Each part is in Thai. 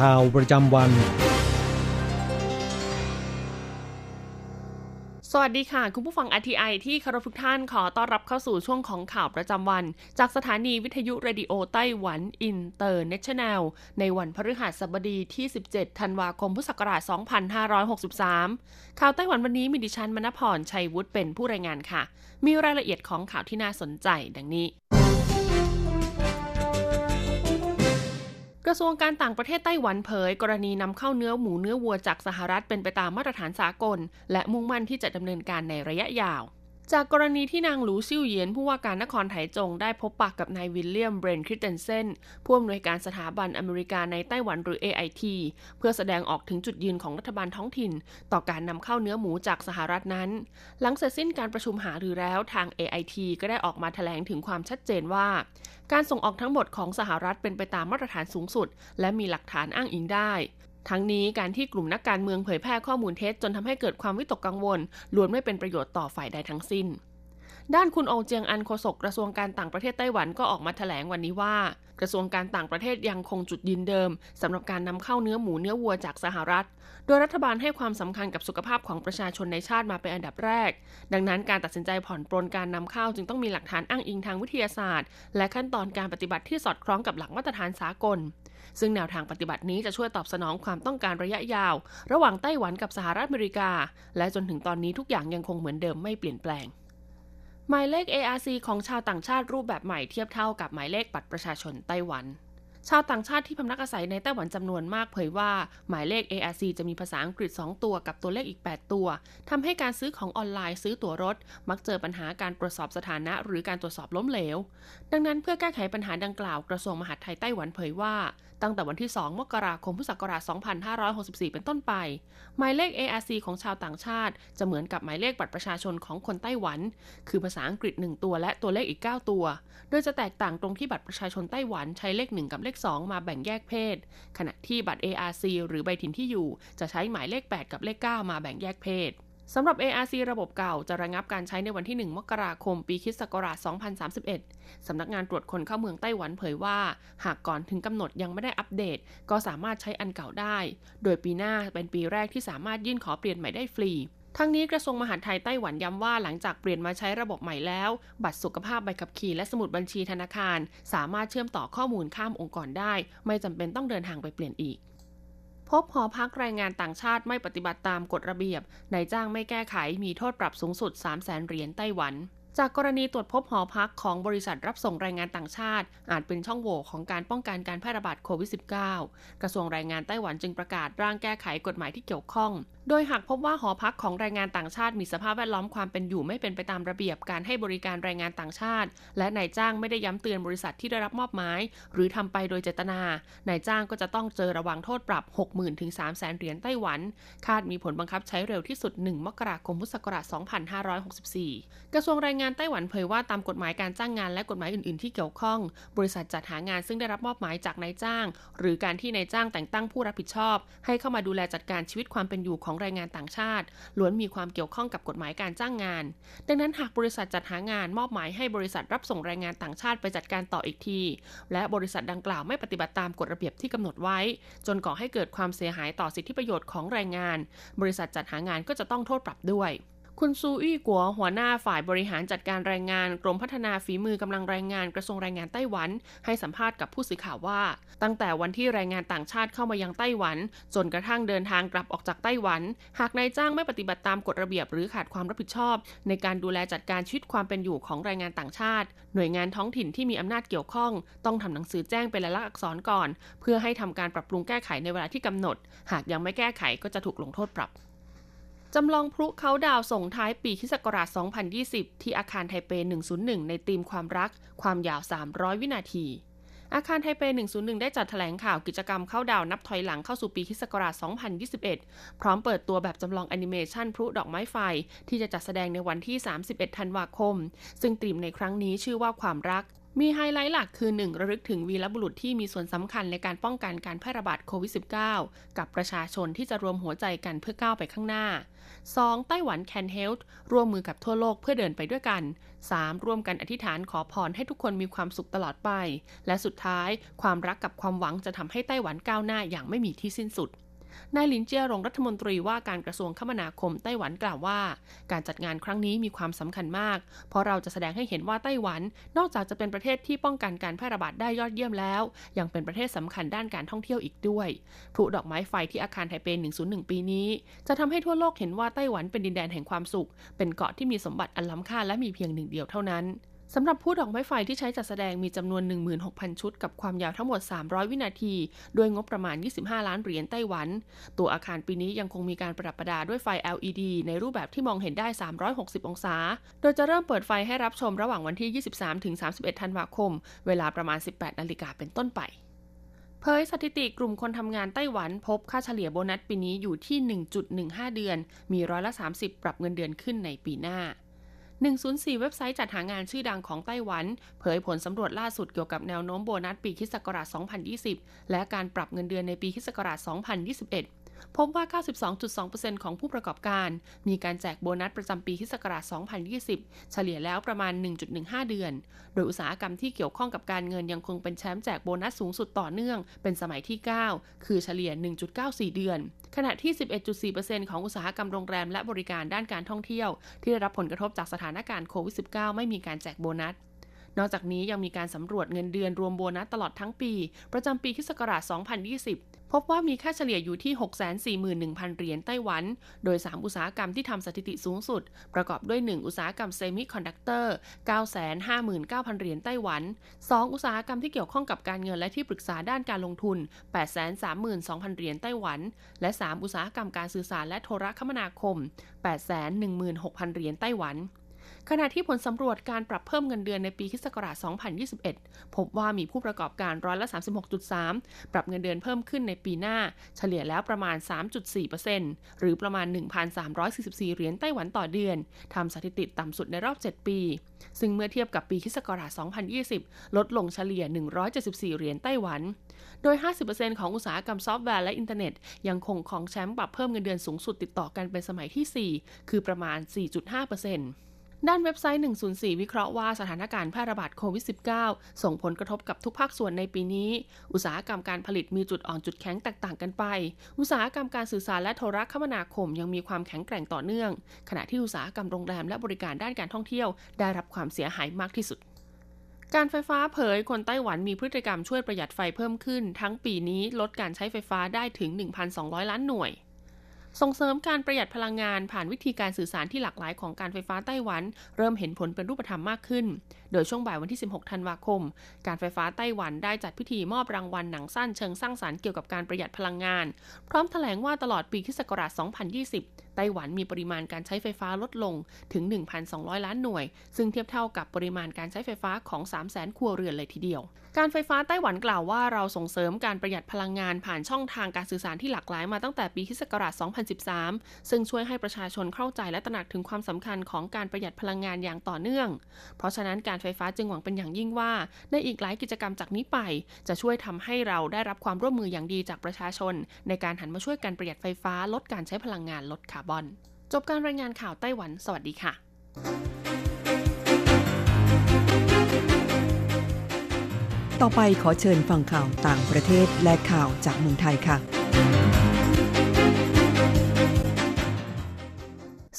ข่าวประจำวัน สวัสดีค่ะ คุณผู้ฟัง RTI ที่เคารพทุกท่านขอต้อนรับเข้าสู่ช่วงของข่าวประจำวัน จากสถานีวิทยุ Radio Taiwan International ในวันพฤหัสบดีที่ 17 ธันวาคมพุทธศักราช 2563 ข่าวไต้หวันวันนี้มีดิฉันมณพรชัยวุฒิเป็นผู้รายงานค่ะ มีรายละเอียดของข่าวที่น่าสนใจดังนี้ กระทรวงการต่างประเทศไต้หวันเผย กรณีนำเข้าเนื้อหมูเนื้อวัวจากสหรัฐเป็นไปตามมาตรฐานสากล และมุ่งมั่นที่จะดำเนินการในระยะยาว จากกรณีที่นางหลูซิ่วเยียนผู้ว่าการนครไถจงได้พบปากกับนายวิลเลียมเบรนคริสเตนเซนผู้อำนวยการสถาบันอเมริกาในไต้หวันหรือ AIT เพื่อแสดงออกถึงจุดยืนของรัฐบาลท้องถิ่น ต่อการนำเข้าเนื้อหมูจากสหรัฐนั้น หลังเสร็จสิ้นการประชุมหารือแล้วทาง AIT ก็ได้ออกมาแถลงถึงความชัดเจนว่า การส่งออกทั้งหมดของสหรัฐเป็นไปตามมาตรฐานสูงสุด และมีหลักฐานอ้างอิงได้ ทั้งนี้การที่กลุ่มนักการเมืองเผยแพร่ข้อมูลเท็จจนทำให้เกิดความวิตกกังวลล้วนไม่เป็นประโยชน์ต่อฝ่ายใดทั้งสิ้น ด้านคุณองเจียงอันโฆษกกระทรวงการต่างประเทศไต้หวันก็ออกมาแถลงวันนี้ว่า กระทรวงการต่างประเทศยังคงจุดยืนเดิมสำหรับการนำเข้าเนื้อหมูเนื้อวัวจากสหรัฐ โดยรัฐบาลให้ความสำคัญกับสุขภาพของประชาชนในชาติมาเป็นอันดับแรก ดังนั้นการตัดสินใจผ่อนปรนการนำเข้าจึงต้องมีหลักฐานอ้างอิงทางวิทยาศาสตร์ และขั้นตอนการปฏิบัติที่สอดคล้องกับหลักมาตรฐานสากล ซึ่งแนวทางปฏิบัตินี้จะช่วยตอบสนองความต้องการระยะยาว ระหว่างไต้หวันกับสหรัฐอเมริกา และจนถึงตอนนี้ทุกอย่างยังคงเหมือนเดิมไม่เปลี่ยนแปลง หมายเลข ARC ของชาวต่างชาติรูปแบบใหม่เทียบเท่ากับหมายเลขบัตรประชาชนไต้หวัน ชาวต่างชาติที่พำนักอาศัยในไต้หวันจำนวนมากเผยว่า หมายเลข ARC จะมีภาษาอังกฤษ 2 ตัวกับตัวเลขอีก 8 ตัวทำให้การซื้อของออนไลน์ซื้อตั๋วรถ มักเจอปัญหาการตรวจสอบสถานะ หรือการตรวจสอบล้มเหลว ดังนั้นเพื่อแก้ไขปัญหาดังกล่าวกระทรวงมหาดไทยไต้หวันเผยว่าตั้งแต่วันที่ 2 มกราคมพุทธศักราช 2564 เป็นต้นไป หมายเลข ARC ของชาวต่างชาติ จะเหมือนกับหมายเลขบัตรประชาชนของคนไต้หวัน คือภาษาอังกฤษ 1 ตัวและตัวเลขอีก 9 ตัว โดยจะแตกต่างตรงที่บัตรประชาชนไต้หวันใช้เลข 1 กับเลข 2 มาแบ่งแยกเพศ ขณะที่บัตร ARC หรือใบถิ่นที่อยู่ จะใช้หมายเลข 8 กับเลข 9 มาแบ่งแยกเพศ สำหรับ ARC ระบบเก่าจะระงับการใช้ในวันที่ 1 มกราคม ปีคริสต์ศักราช 2031 สำนักงานตรวจคนเข้าเมืองไต้หวันเผยว่า หากก่อนถึงกำหนดยังไม่ได้อัปเดต ก็สามารถใช้อันเก่าได้ โดยปีหน้าเป็นปีแรกที่สามารถยื่นขอเปลี่ยนใหม่ได้ฟรีทั้งนี้กระทรวงมหาดไทยไต้หวันย้ำว่าหลังจากเปลี่ยนมาใช้ระบบใหม่แล้ว บัตรสุขภาพใบขับขี่และสมุดบัญชีธนาคาร สามารถเชื่อมต่อข้อมูลข้ามองค์กรได้ ไม่จำเป็นต้องเดินทางไปเปลี่ยนอีก พบหอพักแรงงานต่างชาติไม่ปฏิบัติตามกฎระเบียบนายจ้างไม่แก้ไขมีโทษปรับสูงสุด 3 0 0แสนเหรียญไต้หวัน จากกรณีตรวจพบหอพักของบริษัทรับส่งแรงงานต่างชาติ อาจเป็นช่องโหว่ของการป้องกันการแพร่ระบาดโควิด -19 กระทรวงแรงงานไต้หวันจึงประกาศร่างแก้ไขกฎหมายที่เกี่ยวข้อง โดยหากพบว่าหอพักของแรงงานต่างชาติมีสภาพแวดล้อมความเป็นอยู่ไม่เป็นไปตามระเบียบการให้บริการแรงงานต่างชาติ และนายจ้างไม่ได้ย้ำเตือนบริษัทที่ได้รับมอบหมาย หรือทำไปโดยเจตนา นายจ้างก็จะต้องเจอระวังโทษปรับ 60,000ถึง3 0 0 0 0 0เหรียญไต้หวัน คาดมีผลบังคับใช้เร็วที่สุด 1 มกราคมพุทธศักราช2564 กระทรวงแรงงานไต้หวันเผยว่าตามกฎหมายการจ้างงานและกฎหมายอื่น ๆ ที่เกี่ยวข้อง บริษัทจัดหางานซึ่งได้รับมอบหมายจากนายจ้าง หรือการที่นายจ้างแต่งตั้งผู้รับผิดชอบ ให้เข้ามาดูแลจัดการชีวิตความเป็นอยู่ของแรงงานต่างชาติ ล้วนมีความเกี่ยวข้องกับกฎหมายการจ้างงาน ดังนั้นหากบริษัทจัดหางานมอบหมายให้บริษัทรับส่งแรงงานต่างชาติไปจัดการต่ออีกที และบริษัทดังกล่าวไม่ปฏิบัติตามกฎระเบียบที่กำหนดไว้ จนก่อให้เกิดความเสียหายต่อสิทธิประโยชน์ของแรงงาน บริษัทจัดหางานก็จะต้องโทษปรับด้วย คุณซูอี้กัวหัวหน้าฝ่ายบริหารจัดการแรงงานกรมพัฒนาฝีมือกำลังแรงงานกระทรวงแรงงานไต้หวัน ให้สัมภาษณ์กับผู้สื่อข่าวว่า ตั้งแต่วันที่แรงงานต่างชาติเข้ามายังไต้หวัน จนกระทั่งเดินทางกลับออกจากไต้หวัน หากนายจ้างไม่ปฏิบัติตามกฎระเบียบหรือขาดความรับผิดชอบ ในการดูแลจัดการชีวิตความเป็นอยู่ของแรงงานต่างชาติ หน่วยงานท้องถิ่นที่มีอำนาจเกี่ยวข้อง ต้องทำหนังสือแจ้งเป็นลายลักษณ์อักษรก่อน เพื่อให้ทำการปรับปรุงแก้ไขในเวลาที่กำหนด หากยังไม่แก้ไขก็จะถูกลงโทษปรับ จำลองพลุเขาดาวส่งท้ายปีคิศกราช 2020 ที่อาคารไทเป 101 ในธีมความรัก ความยาว 300 วินาที อาคารไทเป 101 ได้จัดแถลงข่าวกิจกรรมเข้าดาวนับถอยหลังเข้าสู่ปีคิศกราช 2021 พร้อมเปิดตัวแบบจำลองแอนิเมชันพลุดอกไม้ไฟ ที่จะจัดแสดงในวันที่ 31 ธันวาคม ซึ่งธีมในครั้งนี้ชื่อว่าความรัก มีไฮไลท์หลักคือ 1. ระลึกถึงวีรบุรุษที่มีส่วนสำคัญในการป้องกันการแพร่ระบาดโควิด -19 กับประชาชนที่จะรวมหัวใจกันเพื่อก้าวไปข้างหน้า 2. ไต้หวัน Can Help ร่วมมือกับทั่วโลกเพื่อเดินไปด้วยกัน 3. ร่วมกันอธิษฐานขอพรให้ทุกคนมีความสุขตลอดไป และสุดท้าย ความรักกับความหวังจะทำให้ไต้หวันก้าวหน้าอย่างไม่มีที่สิ้นสุด นายหลินเจียรงรัฐมนตรีว่าการกระทรวงคมนาคมไต้หวันกล่าวว่า การจัดงานครั้งนี้มีความสำคัญมาก เพราะเราจะแสดงให้เห็นว่าไต้หวัน นอกจากจะเป็นประเทศที่ป้องกันการแพร่ระบาดได้ยอดเยี่ยมแล้ว ยังเป็นประเทศสำคัญด้านการท่องเที่ยวอีกด้วยพลุดอกไม้ไฟที่อาคารไทเป 101 ปีนี้ จะทำให้ทั่วโลกเห็นว่าไต้หวันเป็นดินแดนแห่งความสุข เป็นเกาะที่มีสมบัติอันล้ำค่าและมีเพียงหนึ่งเดียวเท่านั้น สำหรับผู้ดอกไม้ไฟที่ใช้จัดแสดงมีจำนวน 16,000 ชุด กับความยาวทั้งหมด 300 วินาที ด้วยงบประมาณ 25 ล้านเหรียญไต้หวัน ตัวอาคารปีนี้ยังคงมีการประดับประดาด้วยไฟ LED ในรูปแบบที่มองเห็นได้ 360 องศา โดยจะเริ่มเปิดไฟให้รับชมระหว่างวันที่ 23-31 ธันวาคม เวลาประมาณ 18 นาฬิกาเป็นต้นไปเผยสถิติกลุ่มคนทำงานไต้หวันพบค่าเฉลี่ยโบนัสปีนี้อยู่ที่ 1.15 เดือน มีร้อยละ 30 ปรับเงินเดือนขึ้นในปีหน้า 104 เว็บไซต์จัดหางานชื่อดังของไต้หวัน เผยผลสำรวจล่าสุดเกี่ยวกับแนวโน้มโบนัสปีคิศกราช2020 และการปรับเงินเดือนในปีคิศกราช2021 พบว่า 92.2%ของผู้ประกอบการ มีการแจกโบนัสประจำปีที่ศักราช 2020 เฉลี่ยแล้วประมาณ 1.15 เดือน โดยอุตสาหกรรมที่เกี่ยวข้องกับการเงินยังคงเป็นแชมป์แจกโบนัสสูงสุดต่อเนื่อง เป็นสมัยที่ 9 คือเฉลี่ย 1.94 เดือน ขณะที่ 11.4%ของอุตสาหกรรมโรงแรมและบริการด้านการท่องเที่ยว ที่ได้รับผลกระทบจากสถานการณ์โควิด -19 ไม่มีการแจกโบนัส นอกจากนี้ยังมีการสำรวจเงินเดือนรวมโบนัสตลอดทั้งปี ประจำปีคศ2020 พบว่ามีค่าเฉลี่ยอยู่ที่ 641,000 เหรียญไต้หวัน โดย 3 อุตสาหกรรมที่ทำสถิติสูงสุด ประกอบด้วย 1 อุตสาหกรรมเซมิคอนดักเตอร์ 959,000 เหรียญไต้หวัน 2 อุตสาหกรรมที่เกี่ยวข้องกับการเงินและที่ปรึกษาด้านการลงทุน 832,000 เหรียญไต้หวัน และ 3 อุตสาหกรรมการสื่อสารและโทรคมนาคม 816,000 เหรียญไต้หวัน ขณะที่ผลสำรวจการปรับเพิ่มเงินเดือนในปีคศ2021 พบว่ามีผู้ประกอบการร้อยละ36.3 ปรับเงินเดือนเพิ่มขึ้นในปีหน้า เฉลี่ยแล้วประมาณ 3.4%หรือประมาณ 1,344 เหรียญไต้หวันต่อเดือน ทำสถิติต่ำสุดในรอบ 7 ปี ซึ่งเมื่อเทียบกับปีคศ2020 ลดลงเฉลี่ย 174 เหรียญไต้หวัน โดย 50%ของอุตสาหกรรมซอฟต์แวร์และอินเทอร์เน็ต ยังคงครองแชมป์ปรับเพิ่มเงินเดือนสูงสุดติดต่อกันเป็นสมัยที่ 4 คือประมาณ 4.5% ด้านเว็บไซต์ 104 วิเคราะห์ว่าสถานการณ์แพร่ระบาดโควิด -19 ส่งผลกระทบกับทุกภาคส่วนในปีนี้ อุตสาหกรรมการผลิตมีจุดอ่อนจุดแข็งแตกต่างกันไป อุตสาหกรรมการสื่อสารและโทรคมนาคมยังมีความแข็งแกร่งต่อเนื่อง ขณะที่อุตสาหกรรมโรงแรมและบริการด้านการท่องเที่ยว ได้รับความเสียหายมากที่สุดการไฟฟ้าเผยคนไต้หวันมีพฤติกรรมช่วยประหยัดไฟเพิ่มขึ้น ทั้งปีนี้ลดการใช้ไฟฟ้าได้ถึง 1,200 ล้านหน่วย ส่งเสริมการประหยัดพลังงานผ่านวิธีการสื่อสารที่หลากหลายของการไฟฟ้าไต้หวัน เริ่มเห็นผลเป็นรูปธรรมมากขึ้น โดยช่วงบ่ายวันที่ 16 ธันวาคม การไฟฟ้าไต้หวันได้จัดพิธีมอบรางวัลหนังสั้นเชิงสร้างสารรค์เกี่ยวกับการประหยัดพลังงาน พร้อมแถลงว่าตลอดปีคศ2020 ไต้หวันมีปริมาณการใช้ไฟฟ้าลดลงถึง 1,200 ล้านหน่วย ซึ่งเทียบเท่ากับปริมาณการใช้ไฟฟ้าของ 300,000 ครัวเรือนเลยทีเดียว การไฟฟ้าไต้หวันกล่าวว่าเราส่งเสริมการประหยัดพลังงานผ่านช่องทางการสื่อสารที่หลากหลายมาตั้งแต่ปีคศ2013 ซึ่งช่วยให้ประชาชนเข้าใจและตระหนักถึงความสำคัญของการประหยัดพลังงานอย่างต่อเนื่อง เพราะฉะนั้นการไฟฟ้าจึงหวังเป็นอย่างยิ่งว่า ในอีกหลายกิจกรรมจากนี้ไป จะช่วยทำให้เราได้รับความร่วมมืออย่างดีจากประชาชน ในการหันมาช่วยกันประหยัดไฟฟ้าลดการใช้พลังงานลดคาร์บอน จบการรายงานข่าวไต้หวัน สวัสดีค่ะ ต่อไปขอเชิญฟังข่าวต่างประเทศและข่าวจากเมืองไทยค่ะ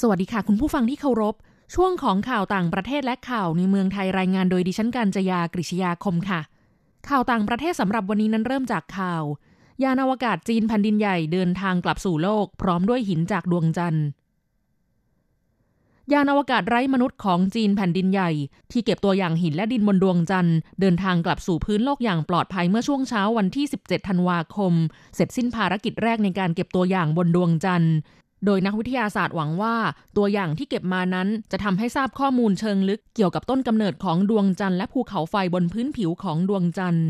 สวัสดีค่ะ คุณผู้ฟังที่เคารพ ช่วงของข่าวต่างประเทศและข่าวในเมืองไทยรายงานโดยดิฉันการจยากริชยาคมค่ะ ข่าวต่างประเทศสำหรับวันนี้นั้นเริ่มจากข่าว ยานอวกาศจีนแผ่นดินใหญ่เดินทางกลับสู่โลก พร้อมด้วยหินจากดวงจันทร์ ยานอวกาศไร้มนุษย์ของจีนแผ่นดินใหญ่ ที่เก็บตัวอย่างหินและดินบนดวงจันทร์ เดินทางกลับสู่พื้นโลกอย่างปลอดภัยเมื่อช่วงเช้าวันที่ 17 ธันวาคม เสร็จสิ้นภารกิจแรกในการเก็บตัวอย่างบนดวงจันทร์โดยนักวิทยาศาสตร์หวังว่า ตัวอย่างที่เก็บมานั้นจะทำให้ทราบข้อมูลเชิงลึกเกี่ยวกับต้นกำเนิดของดวงจันทร์และภูเขาไฟบนพื้นผิวของดวงจันทร์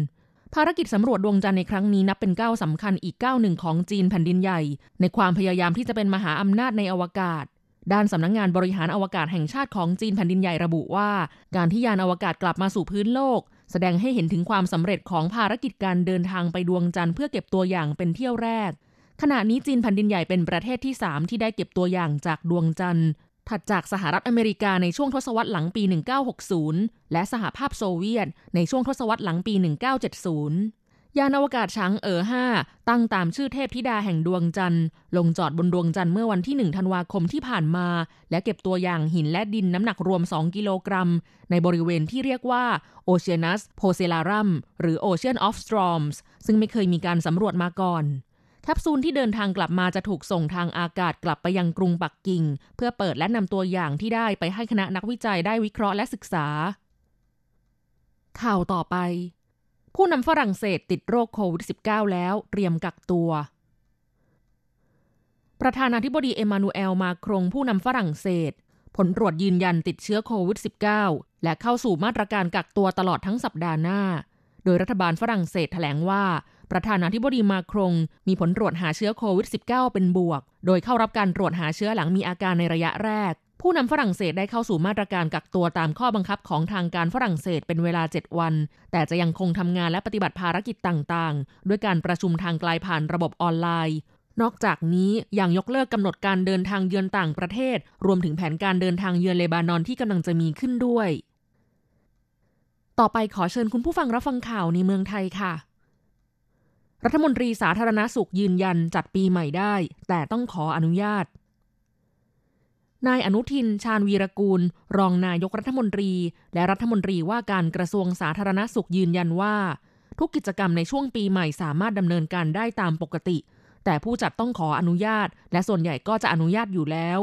ภารกิจสำรวจดวงจันทร์ในครั้งนี้นับเป็นก้าวสำคัญอีกก้าวหนึ่งของจีนแผ่นดินใหญ่ ในความพยายามที่จะเป็นมหาอำนาจในอวกาศ ด้านสำนักงงานบริหารอวกาศแห่งชาติของจีนแผ่นดินใหญ่ระบุว่า การที่ยานอวกาศกลับมาสู่พื้นโลก แสดงให้เห็นถึงความสำเร็จของภารกิจการเดินทางไปดวงจันทร์เพื่อเก็บตัวอย่างเป็นเที่ยวแรก ขณะนี้จีนแผ่นดินใหญ่เป็นประเทศที่ 3 ที่ได้เก็บตัวอย่างจากดวงจันทร์ถัดจากสหรัฐอเมริกาในช่วงทศวรรษหลังปี 1960 และสหภาพโซเวียตในช่วงทศวรรษหลังปี 1970 ยานอวกาศช้างเอ๋อ5ตั้งตามชื่อเทพธิดาแห่งดวงจันทร์ ลงจอดบนดวงจันทร์เมื่อวันที่ 1 ธันวาคมที่ผ่านมา และเก็บตัวอย่างหินและดินน้ำหนักรวม 2 กิโลกรัม ในบริเวณที่เรียกว่า Oceanus Procellarum หรือ Ocean of Storms ซึ่งไม่เคยมีการสำรวจมาก่อนแคปซูลที่เดินทางกลับมาจะถูกส่งทางอากาศกลับไปยังกรุงปักกิ่ง เพื่อเปิดและนำตัวอย่างที่ได้ไปให้คณะนักวิจัยได้วิเคราะห์และศึกษา ข่าวต่อไป ผู้นำฝรั่งเศสติดโรคโควิด -19 แล้วเตรียมกักตัว ประธานาธิบดีเอมานูเอลมาครงผู้นำฝรั่งเศส ผลตรวจยืนยันติดเชื้อโควิด -19 และเข้าสู่มาตรการกักตัวตลอดทั้งสัปดาห์หน้า โดยรัฐบาลฝรั่งเศสแถลงว่าประธานาธิบดีมาครงมีผลตรวจหาเชื้อโควิด -19 เป็นบวก โดยเข้ารับการตรวจหาเชื้อหลังมีอาการในระยะแรก ผู้นำฝรั่งเศสได้เข้าสู่มาตรการกักตัวตามข้อบังคับของทางการฝรั่งเศสเป็นเวลา 7 วัน แต่จะยังคงทำงานและปฏิบัติภารกิจต่างๆ ด้วยการประชุมทางไกลผ่านระบบออนไลน์ นอกจากนี้ยังยกเลิกกำหนดการเดินทางเยือนต่างประเทศ รวมถึงแผนการเดินทางเยือนเลบานอนที่กำลังจะมีขึ้นด้วย ต่อไปขอเชิญคุณผู้ฟังรับฟังข่าวในเมืองไทยค่ะรัฐมนตรีสาธารณาสุขยืนยันจัดปีใหม่ได้ แต่ต้องขออนุญาต นายอนุทิน ชาญวีรกูล รองนายกรัฐมนตรี และรัฐมนตรีว่าการกระทรวงสาธารณสุขยืนยันว่า ทุกกิจกรรมในช่วงปีใหม่สามารถดำเนินการได้ตามปกติ แต่ผู้จัดต้องขออนุญาต และส่วนใหญ่ก็จะอนุญาตอยู่แล้ว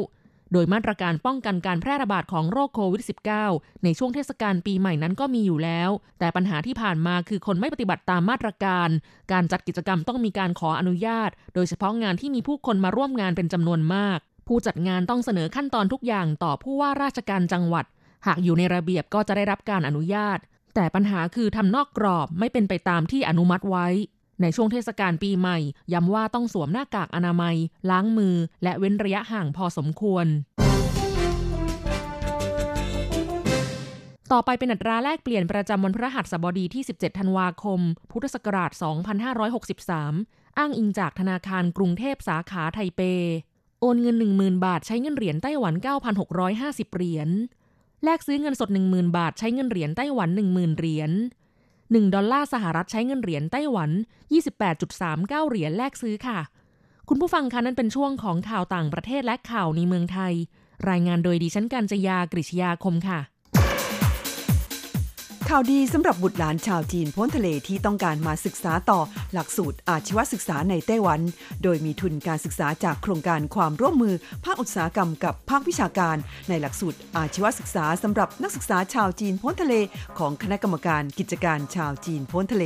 โดยมาตรการป้องกันการแพร่ระบาดของโรคโควิด -19 ในช่วงเทศกาลปีใหม่นั้นก็มีอยู่แล้ว แต่ปัญหาที่ผ่านมาคือคนไม่ปฏิบัติตามมาตรการ การจัดกิจกรรมต้องมีการขออนุญาต โดยเฉพาะงานที่มีผู้คนมาร่วมงานเป็นจำนวนมาก ผู้จัดงานต้องเสนอขั้นตอนทุกอย่างต่อผู้ว่าราชการจังหวัด หากอยู่ในระเบียบก็จะได้รับการอนุญาต แต่ปัญหาคือทำนอกกรอบไม่เป็นไปตามที่อนุมัติไว้ ในช่วงเทศกาลปีใหม่ ย้ำว่าต้องสวมหน้ากากอนามัย ล้างมือ และเว้นระยะห่างพอสมควร ต่อไปเป็นอัตราแลกเปลี่ยนประจำวันพระหัสบดีที่ 17 ธันวาคม พุทธศักราช 2563 อ้างอิงจากธนาคารกรุงเทพสาขาไทเป โอนเงิน 10,000 บาทใช้เงินเหรียญไต้หวัน 9,650 เหรียญ แลกซื้อเงินสด 10,000 บาทใช้เงินเหรียญไต้หวัน 10,000 เหรียญ 1 ดอลลาร์สหรัฐใช้เงินเหรียญไต้หวัน 28.39 เหรียญแลกซื้อค่ะ คุณผู้ฟังคะนั่นเป็นช่วงของข่าวต่างประเทศและข่าวในเมืองไทย รายงานโดยดิฉันกัญจยากริชยาคมค่ะ ข่าวดีสำหรับบุตรหลานชาวจีนพ้นทะเลที่ต้องการมาศึกษาต่อหลักสูตรอาชีวศึกษาในไต้หวัน โดยมีทุนการศึกษาจากโครงการความร่วมมือ ภาคอุตสาหกรรมกับภาควิชาการ ในหลักสูตรอาชีวศึกษาสำหรับนักศึกษาชาวจีนพ้นทะเล ของคณะกรรมการกิจการชาวจีนพ้นทะเล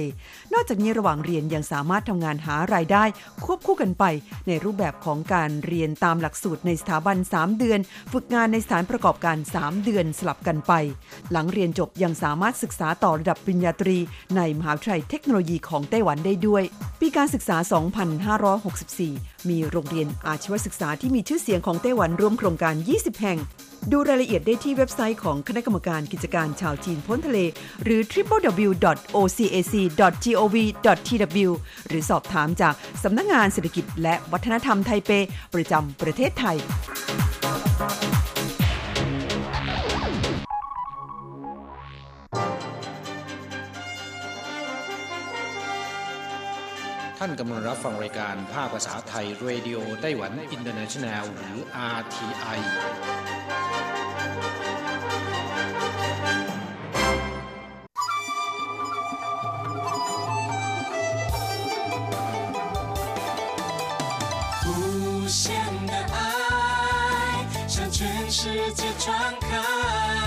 นอกจากนี้ระหว่างเรียนยังสามารถทำงานหารายได้ ควบคู่กันไป ในรูปแบบของการเรียนตามหลักสูตรในสถาบัน 3 เดือน ฝึกงานในสถานประกอบการ 3 เดือนสลับกันไป หลังเรียนจบยังสามารถศึกษาต่อระดับปริญญาตรี ในมหาวิทยาลัยเทคโนโลยีของไต้หวันได้ด้วย ปีการศึกษา 2564 มีโรงเรียนอาชีวศึกษาที่มีชื่อเสียงของไต้หวันร่วมโครงการ 20 แห่ง ดูรายละเอียดได้ที่เว็บไซต์ของคณะกรรมการกิจการชาวจีนพ้นทะเล หรือ www.ocac.gov.tw หรือสอบถามจากสำนักงานเศรษฐกิจและวัฒนธรรมไทเป ประจำประเทศไทย ท่าน านกำลังรับฟังรายการภาคภาษาไทยเรดิโอไต้หวันอินเตอร์เนชันแนลหรือ RTI 无限的爱向全世界传开，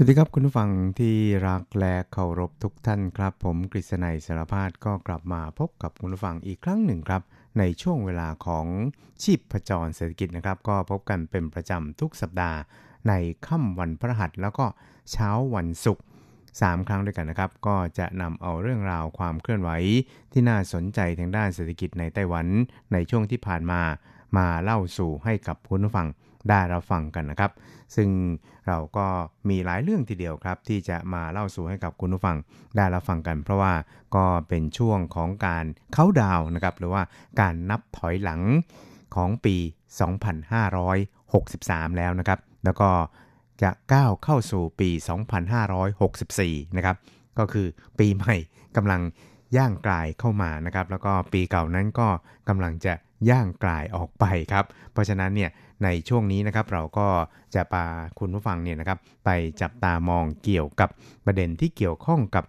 สวัสดีครับคุณผู้ฟังที่รักและเคารพทุกท่านครับ ผมกฤษณัยสารพาดก็กลับมาพบกับคุณผู้ฟังอีกครั้งหนึ่งครับ ในช่วงเวลาของชีพประจรเศรษฐกิจนะครับ ก็พบกันเป็นประจำทุกสัปดาห์ ในค่ำวันพฤหัสแล้วก็เช้าวันศุกร์3ครั้งด้วยกันนะครับ ก็จะนำเอาเรื่องราวความเคลื่อนไหว ที่น่าสนใจทางด้านเศรษฐกิจในไต้หวัน ในช่วงที่ผ่านมา มาเล่าสู่ให้กับคุณผู้ฟัง ได้รับฟังกันนะครับ ซึ่งเราก็มีหลายเรื่องทีเดียวครับ ที่จะมาเล่าสู่ให้กับคุณผู้ฟังได้รับฟังกัน เพราะว่าก็เป็นช่วงของการเข้าดาวนะครับ หรือว่าการนับถอยหลังของปี 2563 แล้วนะครับ แล้วก็จะก้าวเข้าสู่ปี 2564 นะครับ ก็คือปีใหม่กำลังย่างกลายเข้ามานะครับ แล้วก็ปีเก่านั้นก็กำลังจะย่างกลายออกไปครับ เพราะฉะนั้นเนี่ย ในช่วงนี้นะครับเราก็จะพาคุณผู้ฟังเนี่ยนะครับไปจับตามองเกี่ยวกับประเด็นที่เกี่ยวข้องกับ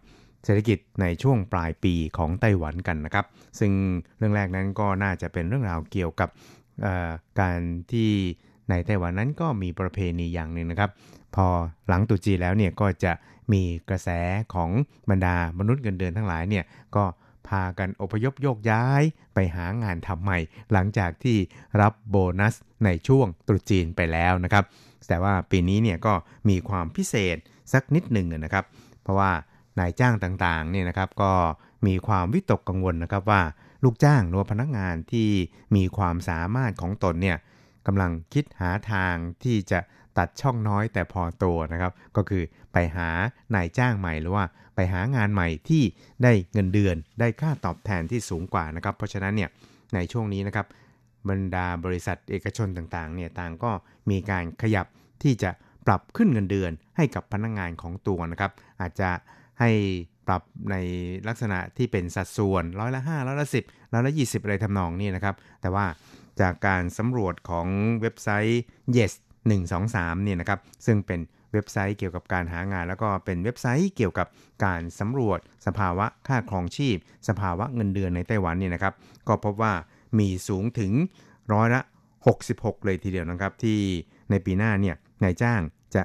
เศรษฐกิจในช่วงปลายปีของไต้หวันกันนะครับ ซึ่งเรื่องแรกนั้นก็น่าจะเป็นเรื่องราวเกี่ยวกับการที่ในไต้หวันนั้นก็มีประเพณีอย่างหนึ่งนะครับ พอหลังตุจีแล้วเนี่ยก็จะมีกระแสของบรรดามนุษย์เงินเดือนทั้งหลายเนี่ยก็ พากันอพยพโยกย้ายไปหางานทำใหม่ หลังจากที่รับโบนัสในช่วงตรุษจีนไปแล้วนะครับ แต่ว่าปีนี้เนี่ยก็มีความพิเศษสักนิดหนึ่งนะครับ เพราะว่านายจ้างต่างๆเนี่ยนะครับก็มีความวิตกกังวลนะครับว่าลูกจ้างหรือพนักงานที่มีความสามารถของตนเนี่ยกำลังคิดหาทางที่จะ ตัดช่องน้อยแต่พอตัวนะครับ ก็คือไปหานายจ้างใหม่หรือว่าไปหางานใหม่ที่ได้เงินเดือนได้ค่าตอบแทนที่สูงกว่านะครับ เพราะฉะนั้นเนี่ยในช่วงนี้นะครับบรรดาบริษัทเอกชนต่างๆเนี่ยต่างก็มีการขยับที่จะปรับขึ้นเงินเดือนให้กับพนักงานของตัวนะครับ อาจจะให้ปรับในลักษณะที่เป็นสัดส่วนร้อยละ5ร้อยละ10ร้อยละ 20 อะไรทำนองนี้นะครับ แต่ว่าจากการสำรวจของเว็บไซต์ yes 123เนี่ยนะครับซึ่งเป็นเว็บไซต์เกี่ยวกับการหางาน แล้วก็เป็นเว็บไซต์เกี่ยวกับการสำรวจ สภาวะค่าครองชีพ สภาวะเงินเดือนในไต้หวันเนี่ยนะครับก็พบว่ามีสูงถึงร้อยละ 66 เลยทีเดียวนะครับ ที่ในปีหน้าเนี่ยนายจ้างจะ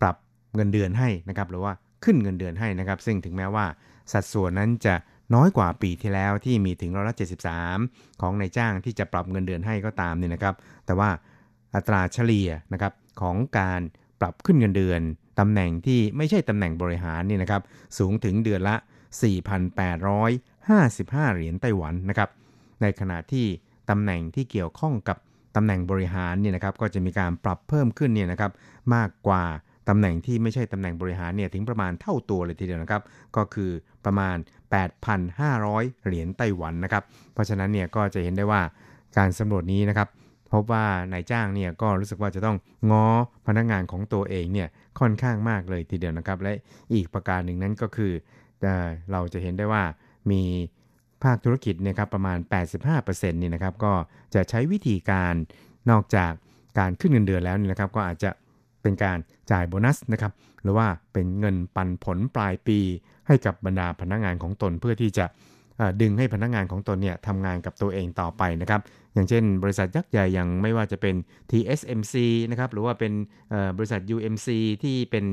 ปรับเงินเดือนให้นะครับหรือว่าขึ้นเงินเดือนให้นะครับ ซึ่งถึงแม้ว่าสัดส่วนนั้นจะน้อยกว่าปีที่แล้วที่มีถึงร้อยละ73 ของนายจ้างที่จะปรับเงินเดือนให้ก็ตามเนี่ยนะครับ แต่ว่า อัตราเฉลี่ยนะครับของการปรับขึ้นเงินเดือนตำแหน่งที่ไม่ใช่ตำแหน่งบริหารนี่นะครับสูงถึงเดือนละ 4,855 เหรียญไต้หวันนะครับในขณะที่ตำแหน่งที่เกี่ยวข้องกับตำแหน่งบริหารเนี่ยนะครับก็จะมีการปรับเพิ่มขึ้นเนี่ยนะครับมากกว่าตำแหน่งที่ไม่ใช่ตำแหน่งบริหารเนี่ยถึงประมาณเท่าตัวเลยทีเดียวนะครับ ก็คือประมาณ 8,500 เหรียญไต้หวันนะครับ เพราะฉะนั้นเนี่ยก็จะเห็นได้ว่าการสำรวจนี้นะครับ พบว่านายจ้างเนี่ยก็รู้สึกว่าจะต้องง้อพนักงานของตัวเองเนี่ยค่อนข้างมากเลยทีเดียวนะครับ และอีกประการหนึ่งนั้นก็คือเราจะเห็นได้ว่ามีภาคธุรกิจนี่ยครับประมาณ 85%นี่นะครับก็จะใช้วิธีการนอกจากการขึ้นเงินเดือนแล้วนี่นะครับ ก็อาจจะเป็นการจ่ายโบนัสนะครับหรือว่าเป็นเงินปันผลปลายปีให้กับบรรดาพนักงานของตนเพื่อที่จะดึงให้พนักงานของตนเนี่ยทำงานกับตัวเองต่อไปนะครับ อย่างเช่น บริษัทยักษ์ใหญ่อย่างไม่ว่าจะเป็น TSMC นะครับหรือว่าเป็นบริษัท UMC ที่เป็น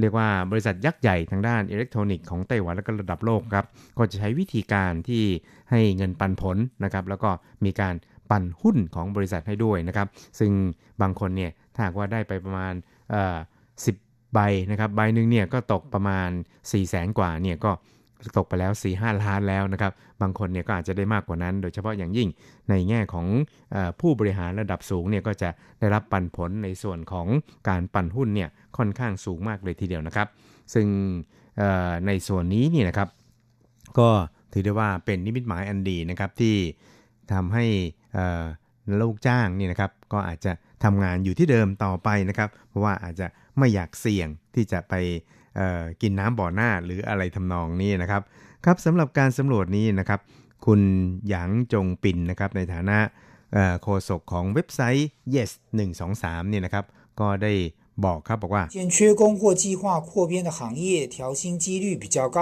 เรียกว่าบริษัทยักษ์ใหญ่ทางด้านอิเล็กทรอนิกส์ของไต้หวันและก็ระดับโลกครับก็จะใช้วิธีการที่ให้เงินปันผลนะครับแล้วก็มีการปันหุ้นของบริษัทให้ด้วยนะครับ ซึ่งบางคนเนี่ยถ้าหากว่าได้ไปประมาณสิบใบนะครับใบหนึ่งเนี่ยก็ตกประมาณ4 0 0แสนกว่าเนี่ยก็ ตกไปแล้ว 4 5 ล้านแล้วนะครับ บางคนเนี่ยก็อาจจะได้มากกว่านั้น โดยเฉพาะอย่างยิ่งในแง่ของอผู้บริหารระดับสูงเนี่ยก็จะได้รับปันผลในส่วนของการปันหุ้นเนี่ยค่อนข้างสูงมากเลยทีเดียวนะครับ ซึ่งในส่วนนี้นี่นะครับ ก็ถือได้ว่าเป็นนิมิตหมายอันดีนะครับที่ทำให้ลูกจ้างนี่นะครับก็อาจจะทำงานอยู่ที่เดิมต่อไปนะครับ เพราะว่าอาจจะไม่อยากเสี่ยงที่จะไป กินน้ำบ่อหน้าหรืออะไรทำนองนี้นะครับ ครับสำหรับการสำรวจนี้นะครับ คุณหยางจงปินนะครับในฐานะโฆษกของเว็บไซต์ yes 123เนี่ยนะครับ ก็ได้บอกครับบอกว่า减缺供货计划扩编的行业调薪几率比较高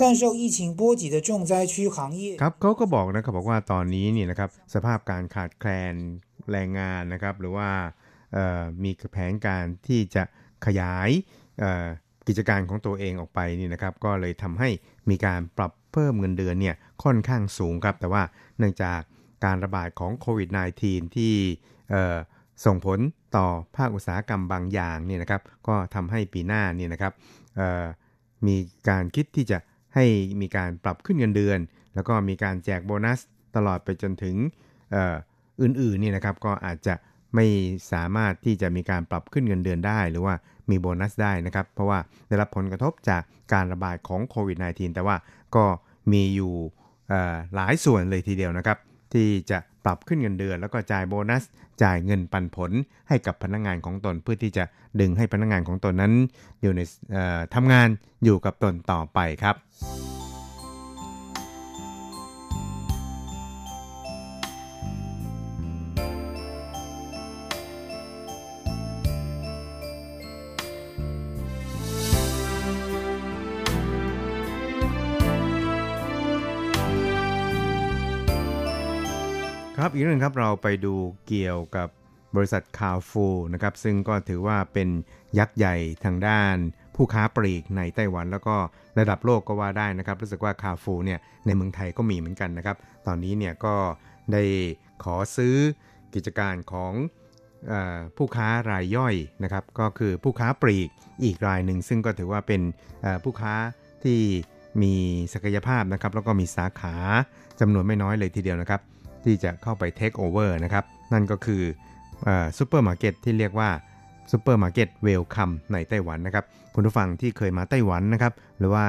但受疫情波及的重灾区行业ครับเขาก็บอกนะครับบอกว่าตอนนี้นี่นะครับสภาพการขาดแคลนแรงงานนะครับ หรือว่ามีแผนการที่จะขยาย กิจการของตัวเองออกไปนี่นะครับก็เลยทำให้มีการปรับเพิ่มเงินเดือนเนี่ยค่อนข้างสูงครับแต่ว่าเนื่องจากการระบาดของโควิด -19 ที่ส่งผลต่อภาคอุตสาหกรรมบางอย่างเนี่ยนะครับก็ทำให้ปีหน้านี่นะครับมีการคิดที่จะให้มีการปรับขึ้นเงินเดือน แล้วก็มีการแจกโบนัสตลอดไปจนถึงอื่นๆนี่นะครับก็อาจจะไม่สามารถที่จะมีการปรับขึ้นเงินเดือนได้ หรือว่า มีโบนัสได้นะครับ เพราะว่าได้รับผลกระทบจากการระบาดของโควิด -19 แต่ว่าก็มีอยู่หลายส่วนเลยทีเดียวนะครับ ที่จะปรับขึ้นเงินเดือน แล้วก็จ่ายโบนัส จ่ายเงินปันผลให้กับพนักงงานของตน เพื่อที่จะดึงให้พนักงงานของตนนั้นอยู่ในทำงานอยู่กับตนต่อไปครับ ครับอีกเรื่องครับเราไปดูเกี่ยวกับบริษัทคาฟูนะครับซึ่งก็ถือว่าเป็นยักษ์ใหญ่ทางด้านผู้ค้าปลีกในไต้หวัน แล้วก็ระดับโลกก็ว่าได้นะครับ รู้สึกว่าคาฟูเนี่ยในเมืองไทยก็มีเหมือนกันนะครับ ตอนนี้เนี่ยก็ได้ขอซื้อกิจการของอผู้ค้ารายย่อยนะครับ ก็คือผู้ค้าปลีกอีกรายหนึ่ง ซึ่งก็ถือว่าเป็นผู้ค้าที่มีศักยภาพนะครับ แล้วก็มีสาขาจำนวนไม่น้อยเลยทีเดียวนะครับ ที่จะเข้าไป take over นะครับ นั่นก็คือซูเปอร์มาร์เก็ตที่เรียกว่าซูเปอร์มาร์เก็ต Wellcome ในไต้หวันนะครับคุณผู้ฟังที่เคยมาไต้หวันนะครับ หรือว่า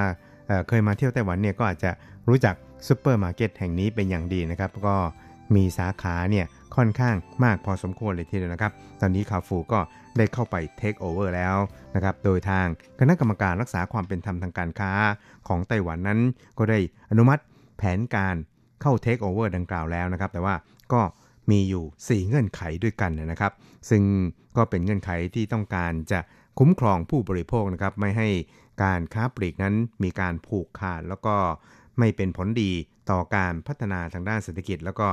เคยมาเที่ยวไต้หวันเนี่ยก็อาจจะรู้จักซูเปอร์มาร์เก็ตแห่งนี้เป็นอย่างดีนะครับ ก็มีสาขาเนี่ยค่อนข้างมากพอสมควรเลยทีเดียวนะครับ ตอนนี้คาฟูก็ได้เข้าไป take over แล้วนะครับ โดยทางคณะกรรมการรักษาความเป็นธรรมทางการค้าของไต้หวันนั้น ก็ได้อนุมัติแผนการ เข้าเทคโอเวอร์ดังกล่าวแล้วนะครับ แต่ว่าก็มีอยู่ 4 เงื่อนไขด้วยกันนะครับ ซึ่งก็เป็นเงื่อนไขที่ต้องการจะคุ้มครองผู้บริโภคนะครับ ไม่ให้การค้าปลีกนั้นมีการผูกขาด แล้วก็ไม่เป็นผลดีต่อการพัฒนาทางด้านเศรษฐกิจ แล้วก็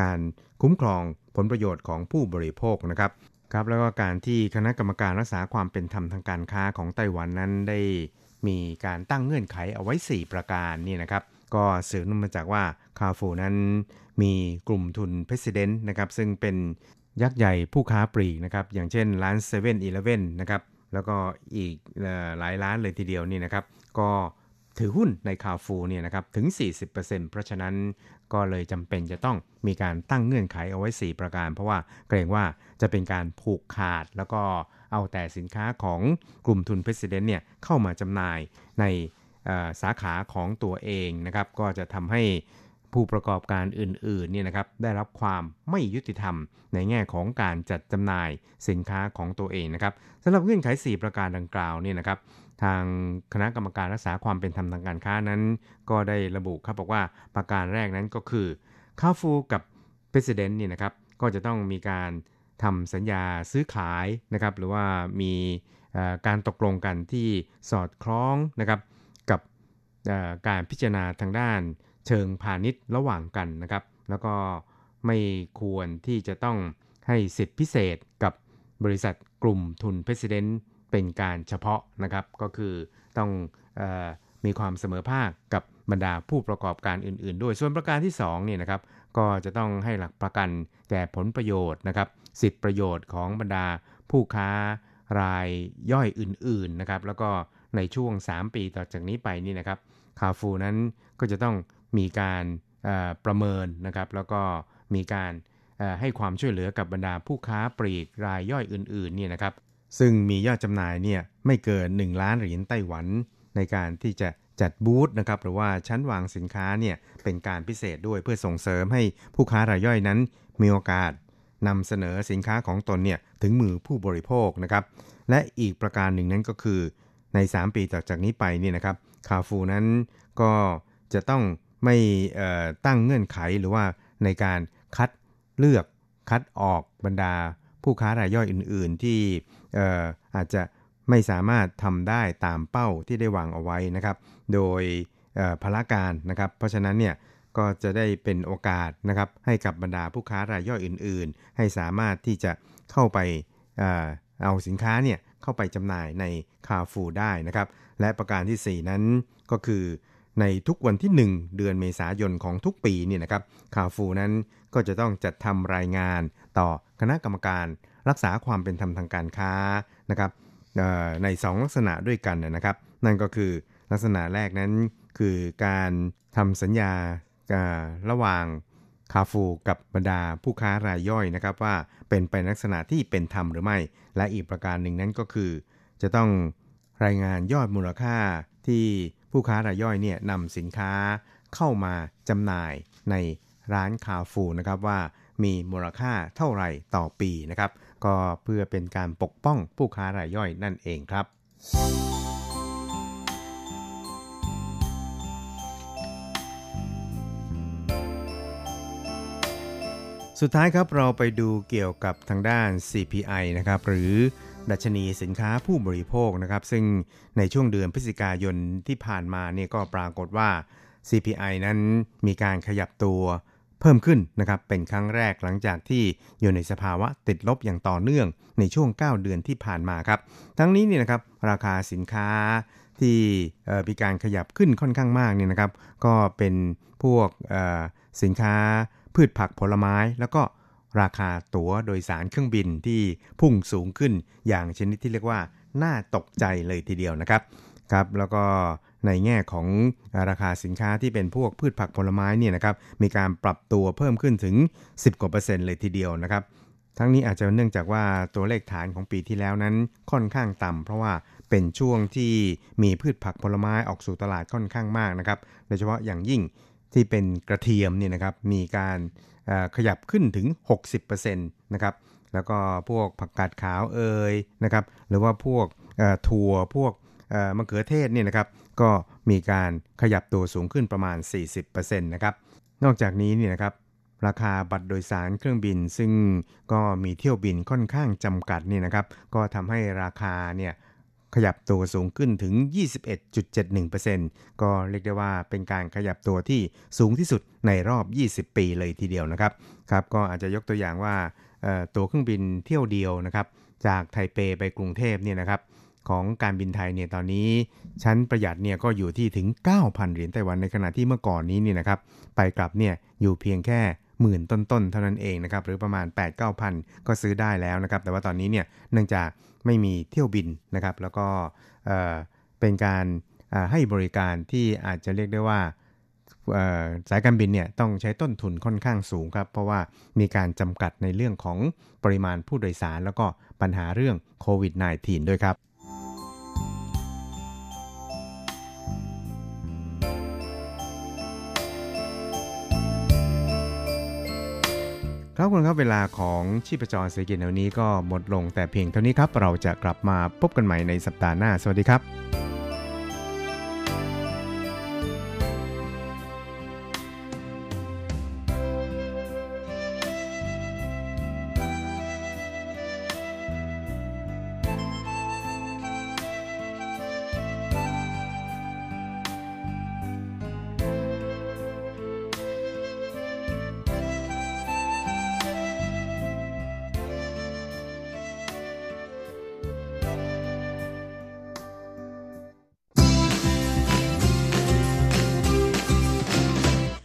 การคุ้มครองผลประโยชน์ของผู้บริโภคนะครับครับแล้วก็การที่คณะกรรมการรักษาความเป็นธรรมทางการค้าของไต้หวันนั้นได้มีการตั้งเงื่อนไขเอาไว้ 4 ประการนี่นะครับ ก็สืบเนื่องมาจากว่าคาฟูนั้นมีกลุ่มทุนเพรสเดนต์นะครับซึ่งเป็นยักษ์ใหญ่ผู้ค้าปลีกนะครับอย่างเช่นร้าน7 e เ e ่ e อนะครับแล้วก็อีกหลายร้านเลยทีเดียวนี่นะครับ ก็ถือหุ้นในคาฟูเนี่ยนะครับถึง 40%เพราะฉะนั้นก็เลยจำเป็นจะต้องมีการตั้งเงื่อนไขเอาไว้ 4 ประการ เพราะว่าเกรงว่าจะเป็นการผูกขาด แล้วก็เอาแต่สินค้าของกลุ่มทุนเพรสเดนต์เนี่ยเข้ามาจำหน่ายใน สาขาของตัวเองนะครับก็จะทำให้ผู้ประกอบการอื่นๆเนี่ยนะครับได้รับความไม่ยุติธรรมในแง่ของการจัดจำหน่ายสินค้าของตัวเองนะครับสำหรับเงื่อนไข 4 ประการดังกล่าวเนี่ยนะครับทางคณะกรรมการรักษาความเป็นธรรมทางการค้านั้น ก็ได้ระบุครับบอกว่าประการแรกนั้นก็คือคาฟูกับ President นี่นะครับก็จะต้องมีการทำสัญญาซื้อขายนะครับหรือว่ามีการตกลงกันที่สอดคล้องนะครับ การพิจารณาทางด้านเชิงพาณิชย์ระหว่างกันนะครับ แล้วก็ไม่ควรที่จะต้องให้สิทธิพิเศษกับบริษัทกลุ่มทุนเพรสิดนเป็นการเฉพาะนะครับ ก็คือต้องอมีความเสมอภาคกับบรรดาผู้ประกอบการอื่น ๆ ด้วยส่วนประการที่2เนี่ยนะครับก็จะต้องให้หลักประกันแก่ผลประโยชน์นะครับ สิทธิประโยชน์ของบรรดาผู้ค้ารายย่อยอื่น ๆ นะครับ แล้วก็ในช่วง 3 ปีต่อจากนี้ไปนี่นะครับ คาฟูนั้นก็จะต้องมีการประเมินนะครับแล้วก็มีการให้ความช่วยเหลือกับบรรดาผู้ค้าปลีกรายย่อยอื่นๆเนี่ยนะครับซึ่งมียอดจำหน่ายเนี่ยไม่เกิน 1 ล้านเหรียญไต้หวันในการที่จะจัดบูธนะครับหรือว่าชั้นวางสินค้าเนี่ยเป็นการพิเศษด้วยเพื่อส่งเสริมให้ผู้ค้ารายย่อยนั้น มีโอกาสนำเสนอสินค้าของตนเนี่ยถึงมือผู้บริโภคนะครับและอีกประการหนึ่งนั้นก็คือใน 3 ปีต่อจากนี้ไปเนี่ยนะครับ คาฟูนั้นก็จะต้องไม่ตั้งเงื่อนไขหรือว่าในการคัดเลือกคัดออกบรรดาผู้ค้ารายย่อยอื่น ๆ ที่อาจจะไม่สามารถทำได้ตามเป้าที่ได้วางเอาไว้นะครับ โดยพละการนะครับ เพราะฉะนั้นเนี่ยก็จะได้เป็นโอกาสนะครับให้กับบรรดาผู้ค้ารายย่อยอื่น ๆ ให้สามารถที่จะเข้าไปเอาสินค้าเนี่ยเข้าไปจำหน่ายในคาฟูได้นะครับ และประการที่ 4 นั้นก็คือ ในทุกวันที่ 1 เดือนเมษายนของทุกปีเนี่ยนะครับคาฟูนั้นก็จะต้องจัดทำรายงานต่อคณะกรรมการรักษาความเป็นธรรมทางการค้านะครับใน 2 ลักษณะด้วยกันนะครับ นั่นก็คือลักษณะแรกนั้นคือการทำสัญญาระหว่างคาฟูกับบรรดาผู้ค้ารายย่อยนะครับว่าเป็นไปลักษณะที่เป็นธรรมหรือไม่ และอีกประการหนึ่งนั้นก็คือ จะต้อง รายงานยอดมูลค่าที่ผู้ค้ารายย่อยเนี่ยนำสินค้าเข้ามาจำหน่ายในร้านคาฟูนะครับว่ามีมูลค่าเท่าไหร่ต่อปีนะครับ ก็เพื่อเป็นการปกป้องผู้ค้ารายย่อยนั่นเองครับ สุดท้ายครับเราไปดูเกี่ยวกับทางด้าน CPI นะครับหรือ ดัชนีสินค้าผู้บริโภคนะครับ ซึ่งในช่วงเดือนพฤศจิกายนที่ผ่านมาเนี่ยก็ปรากฏว่า CPI นั้นมีการขยับตัวเพิ่มขึ้นนะครับ เป็นครั้งแรกหลังจากที่อยู่ในสภาวะติดลบอย่างต่อเนื่องในช่วง 9 เดือนที่ผ่านมาครับ ทั้งนี้เนี่ยนะครับราคาสินค้าที่มีการขยับขึ้นค่อนข้างมากเนี่ยนะครับ ก็เป็นพวกสินค้าพืชผักผลไม้ แล้วก็ ราคาตั๋วโดยสารเครื่องบินที่พุ่งสูงขึ้นอย่างชนิดที่เรียกว่า น่าตกใจเลยทีเดียวนะครับครับแล้วก็ในแง่ของราคาสินค้าที่เป็นพวกพืชผักผลไม้เนี่ยนะครับมีการปรับตัวเพิ่มขึ้นถึง 10กว่าเปอร์เซ็นต์เลยทีเดียวนะครับ ทั้งนี้อาจจะเนื่องจากว่าตัวเลขฐานของปีที่แล้วนั้นค่อนข้างต่ำเพราะว่าเป็นช่วงที่มีพืชผักผลไม้ออกสู่ตลาดค่อนข้างมากนะครับโดยเฉพาะอย่างยิ่งที่เป็นกระเทียมเนี่ยนะครับมีการ ขยับขึ้นถึง 60%นะครับแล้วก็พวกผักกาดขาวเอ่ยนะครับหรือว่าพวกถั่วพวกมะเขือเทศเนี่ยนะครับก็มีการขยับตัวสูงขึ้นประมาณ 40%นะครับนอกจากนี้เนี่ยนะครับราคาบัตรโดยสารเครื่องบิน ซึ่งก็มีเที่ยวบินค่อนข้างจำกัดนี่นะครับก็ทำให้ราคาเนี่ย ขยับตัวสูงขึ้นถึง 21.71%ก็เรียกได้ว่าเป็นการขยับตัวที่สูงที่สุดในรอบ 20 ปีเลยทีเดียวนะครับครับก็อาจจะยกตัวอย่างว่าตัวเครื่องบินเที่ยวเดียวนะครับจากไทเปไปกรุงเทพเนี่ยนะครับของการบินไทยเนี่ยตอนนี้ชั้นประหยัดเนี่ยก็อยู่ที่ถึง 9,000 เหรียญไต้หวันในขณะที่เมื่อก่อนนี้เนี่ยนะครับไปกลับเนี่ยอยู่เพียงแค่หมื่นต้นๆ เท่านั้นเองนะครับหรือประมาณ 8-9,000 ก็ซื้อได้แล้วนะครับแต่ว่าตอนนี้เนี่ยเนื่องจาก ไม่มีเที่ยวบินนะครับ แล้วก็เป็นการให้บริการที่อาจจะเรียกได้ว่าสายการบินเนี่ยต้องใช้ต้นทุนค่อนข้างสูงครับ เพราะว่ามีการจำกัดในเรื่องของปริมาณผู้โดยสาร แล้วก็ปัญหาเรื่องโควิด -19 ด้วยครับ ครับคุณครับเวลาของชีพจรเศรษฐกิจในวันนี้ก็หมดลงแต่เพียงเท่านี้ครับ เราจะกลับมาพบกันใหม่ในสัปดาห์หน้า สวัสดีครับ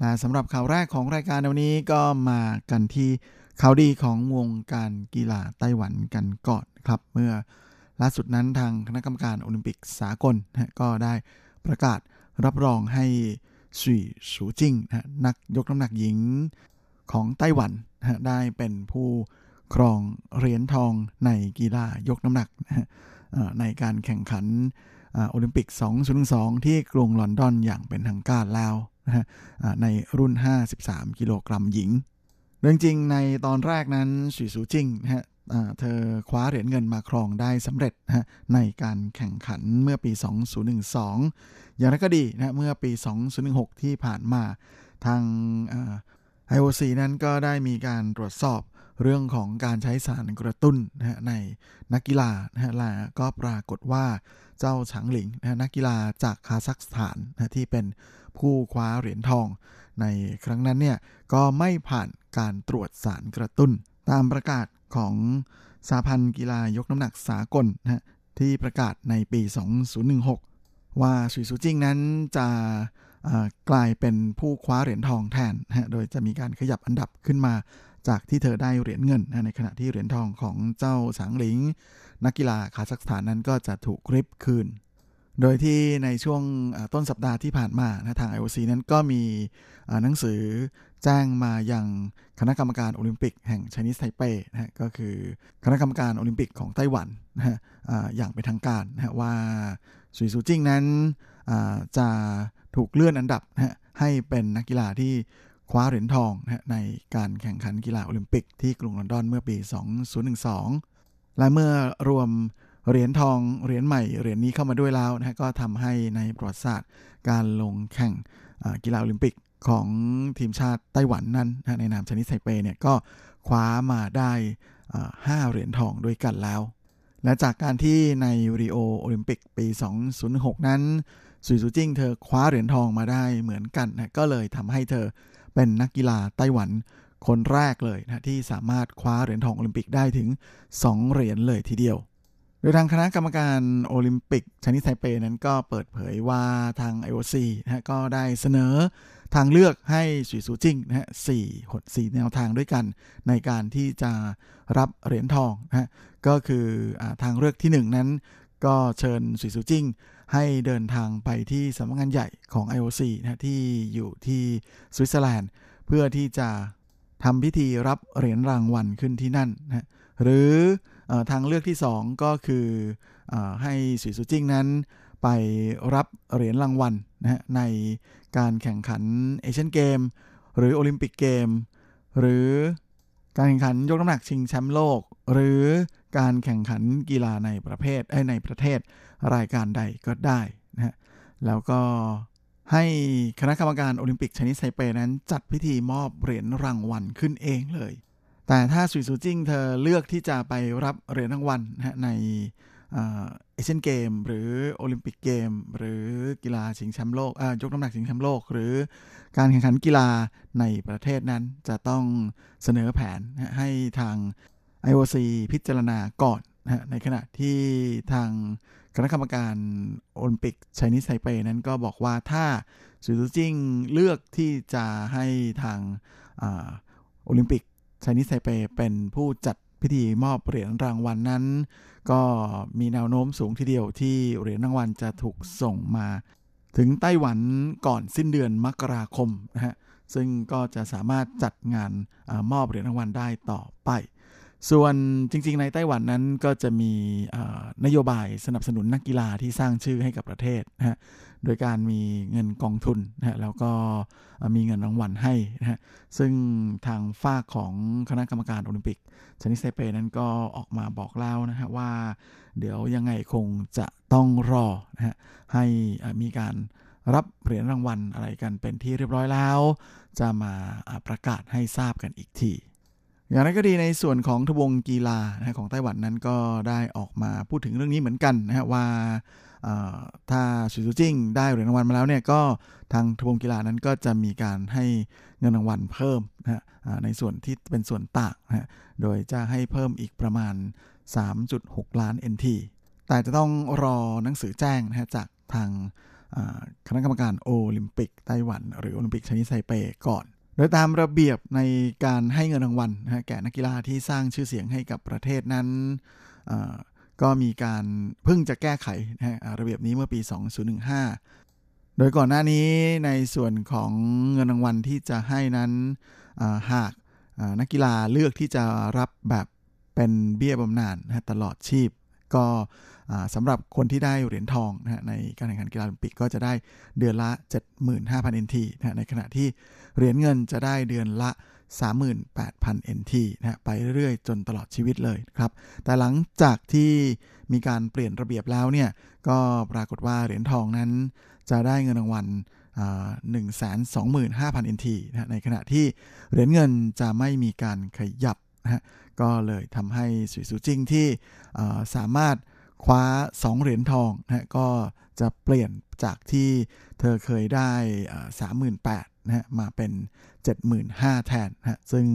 และสำหรับข่าวแรกของรายการวันนี้ก็มากันที่ข่าวดีของวงการกีฬาไต้หวันกันก่อนครับ เมื่อล่าสุดนั้นทางคณะกรรมการโอลิมปิกสากลนะก็ได้ประกาศรับรองให้สุยสูจิงนะนักยกน้ำหนักหญิงของไต้หวันนะได้เป็นผู้ครองเหรียญทองในกีฬายกน้ำหนักนะในการแข่งขันโอลิมปิก 2012ที่กรุงลอนดอนอย่างเป็นทางการแล้ว นะในรุ่น 53 กิโลกรัมหญิงเรื่องจริงในตอนแรกนั้นสีสูจิงนะฮะเธอคว้าเหรียญเงินมาครองได้สำเร็จนะในการแข่งขันเมื่อปี 2012 อย่างไรก็ดีนะเมื่อปี 2016 ที่ผ่านมาทาง IOC นั้นก็ได้มีการตรวจสอบเรื่องของการใช้สารกระตุ้นนะในนักกีฬานะฮะและก็ปรากฏว่าเจ้าฉางหลิงนะนักกีฬาจากคาซัคสถานนะที่เป็น ผู้คว้าเหรียญทอง ในครั้งนั้นเนี่ยก็ไม่ผ่านการตรวจสารกระตุ้น ตามประกาศของสาพันธ์กีฬายกน้ำหนักสากลนะที่ประกาศในปี 2016 ว่าสุยซูจิงนั้นจะกลายเป็นผู้คว้าเหรียญทองแทนนะโดยจะมีการขยับอันดับขึ้นมาจากที่เธอได้เหรียญเงินนะในขณะที่เหรียญทองของเจ้าสางหลิง นักกีฬาคาซัคสถานนั้นก็จะถูกริบคืน โดยที่ในช่วงต้นสัปดาห์ที่ผ่านมาทาง IOC นั้นก็มีหนังสือแจ้งมายังคณะกรรมการโอลิมปิกแห่ง Chinese Taipei นะก็คือคณะกรรมการโอลิมปิกของไต้หวันนะฮะอย่างเป็นทางการนะว่าสวี่ซูจิ้งนั้นจะถูกเลื่อนอันดับนะให้เป็นนักกีฬาที่คว้าเหรียญทองนะในการแข่งขันกีฬาโอลิมปิกที่กรุงลอนดอนเมื่อปี 2012 และเมื่อรวม เหรียญทองเหรียญใหม่เหรียญนี้เข้ามาด้วยแล้วนะก็ทำให้ในประวัติศาสตร์ การลงแข่งกีฬาโอลิมปิกของทีมชาติไต้หวันนั้นนะในนาม Chinese Taipei เนี่ยก็คว้ามาได้5เหรียญทองด้วยกันแล้ว และจากการที่ในริโอโอลิมปิกปี 2006 นั้นสุยซูจิ้งเธอคว้าเหรียญทองมาได้เหมือนกันนะก็เลยทำให้เธอเป็นนักกีฬาไต้หวันคนแรกเลยนะที่สามารถคว้าเหรียญทองโอลิมปิกได้ถึง 2 เหรียญเลยทีเดียว ดยทางคณะกรรมการโอลิมปิกชนิดไทเปนั้นก็เปิดเผยว่าทาง IOC นะก็ได้เสนอทางเลือกให้สุยซูจิ้งนะฮะสี่หดสี่แนวทางด้วยกัน ในการที่จะรับเหรียญทองนะฮะก็คืออทางเลือกที่ 1 นั้น ก็เชิญสวี่ซูจิ้งให้เดินทางไปที่สำนักงานใหญ่ของ IOC นะที่อยู่ที่สวิตเซอร์แลนด์ เพื่อที่จะทำพิธีรับเหรียญรางวัลขึ้นที่นั่นนะหรือ ทางเลือกที่ 2 ก็คืออให้สวี่ซูจิ้งนั้นไปรับเหรียญรางวัลนะในการแข่งขัน Asian Game หรือ Olympic Game หรือการแข่งขันยกน้ำหนักชิงแชมป์โลก หรือการแข่งขันกีฬาในประเภทในประเทศรายการใดก็ได้นะฮะแล้วก็ให้คณะกรรมการโอลิมปิกชนิดไซเปนั้นจัดพิธีมอบเหรียญรางวัลขึ้นเองเลย แต่ถ้าสุยซูจิ้งเธอเลือกที่จะไปรับเหรียญรางวัลนะในเอเชียนเกม หรือโอลิมปิกเกม หรือกีฬาชิงแชมป์โลกยกน้ำหนักชิงแชมป์โลก หรือการแข่งขันกีฬาในประเทศนั้นจะต้องเสนอแผนให้ทาง IOC พิจารณาก่อนนะในขณะที่ทางคณะกรรมการโอลิมปิกไชนีสไทเปนั้นก็บอกว่าถ้าสุซูจิงเลือกที่จะให้ทางโอลิมปิก ไชนีสไทเปเป็นผู้จัดพิธีมอบเหรียญรางวัลนนั้น ก็มีแนวโน้มสูงทีเดียวที่เหรียญรางวัลจะถูกส่งมา ถึงไต้หวันก่อนสิ้นเดือนมกราคมนะฮะซึ่งก็จะสามารถจัดงานอมอบเหรียญรางวัลได้ต่อไป ส่วนจริง ๆ ในไต้หวันนั้นก็จะมีนโยบายสนับสนุนนักกีฬาที่สร้างชื่อให้กับประเทศนะฮะ โดยการมีเงินกองทุนนะฮะแล้วก็มีเงินรางวัลให้นะฮะซึ่งทางฝ้าของคณะกรรมการโอลิมปิกชนิดเซเปนั้นก็ออกมาบอกเล่านะฮะว่า เดี๋ยวยังไงคงจะต้องรอนะฮะให้มีการรับเหรียญรางวัลอะไรกันเป็นที่เรียบร้อยแล้ว จะมาประกาศให้ทราบกันอีกทีอย่างไรก็ดีในส่วนของทบวงกีฬาของไต้หวันนั้นก็ได้ออกมาพูดถึงเรื่องนี้เหมือนกันนะฮะว่า ถ้าสุซูจิ้งได้เหรียญรางวัลมาแล้วเนี่ยก็ทางทบวงกีฬานั้นก็จะมีการให้เงินรางวัลเพิ่มนะฮะในส่วนที่เป็นส่วนต่างนะโดยจะให้เพิ่มอีกประมาณ 3.6 ล้าน NT แต่จะต้องรอหนังสือแจ้งนะฮะจากทางคณะกรรมการโอลิมปิกไต้หวัน หรือโอลิมปิกชนิดไซเปก่อน โดยตามระเบียบในการให้เงินรางวัลนะแก่นักกีฬาที่สร้างชื่อเสียงให้กับประเทศนั้น ก็มีการเพิ่งจะแก้ไขนะระเบียบนี้เมื่อปี 2015 โดยก่อนหน้านี้ในส่วนของเงินรางวัลที่จะให้นั้นหากนักกีฬาเลือกที่จะรับแบบเป็นเบี้ยบำนาญนะตลอดชีพ ก็สำหรับคนที่ได้เหรียญทองนะในการแข่งขันกีฬาโอลิมปิกก็จะได้เดือนละ 75,000 NT นะในขณะที่เหรียญเงินจะได้เดือนละ 38,000 NT นะไปเรื่อยๆ จนตลอดชีวิตเลยครับ แต่หลังจากที่มีการเปลี่ยนระเบียบแล้วเนี่ย ก็ปรากฏว่าเหรียญทองนั้น จะได้เงินรางวัล125,000 NT นะในขณะที่เหรียญเงินจะไม่มีการขยับนะก็เลยทำให้สุยสูจิงที่สามารถคว้า 2 เหรียญทองนะก็จะเปลี่ยนจากที่เธอเคยได้สามหมื่ นแปดนะฮะมาเป็น 75,000แทนนะซึ่ง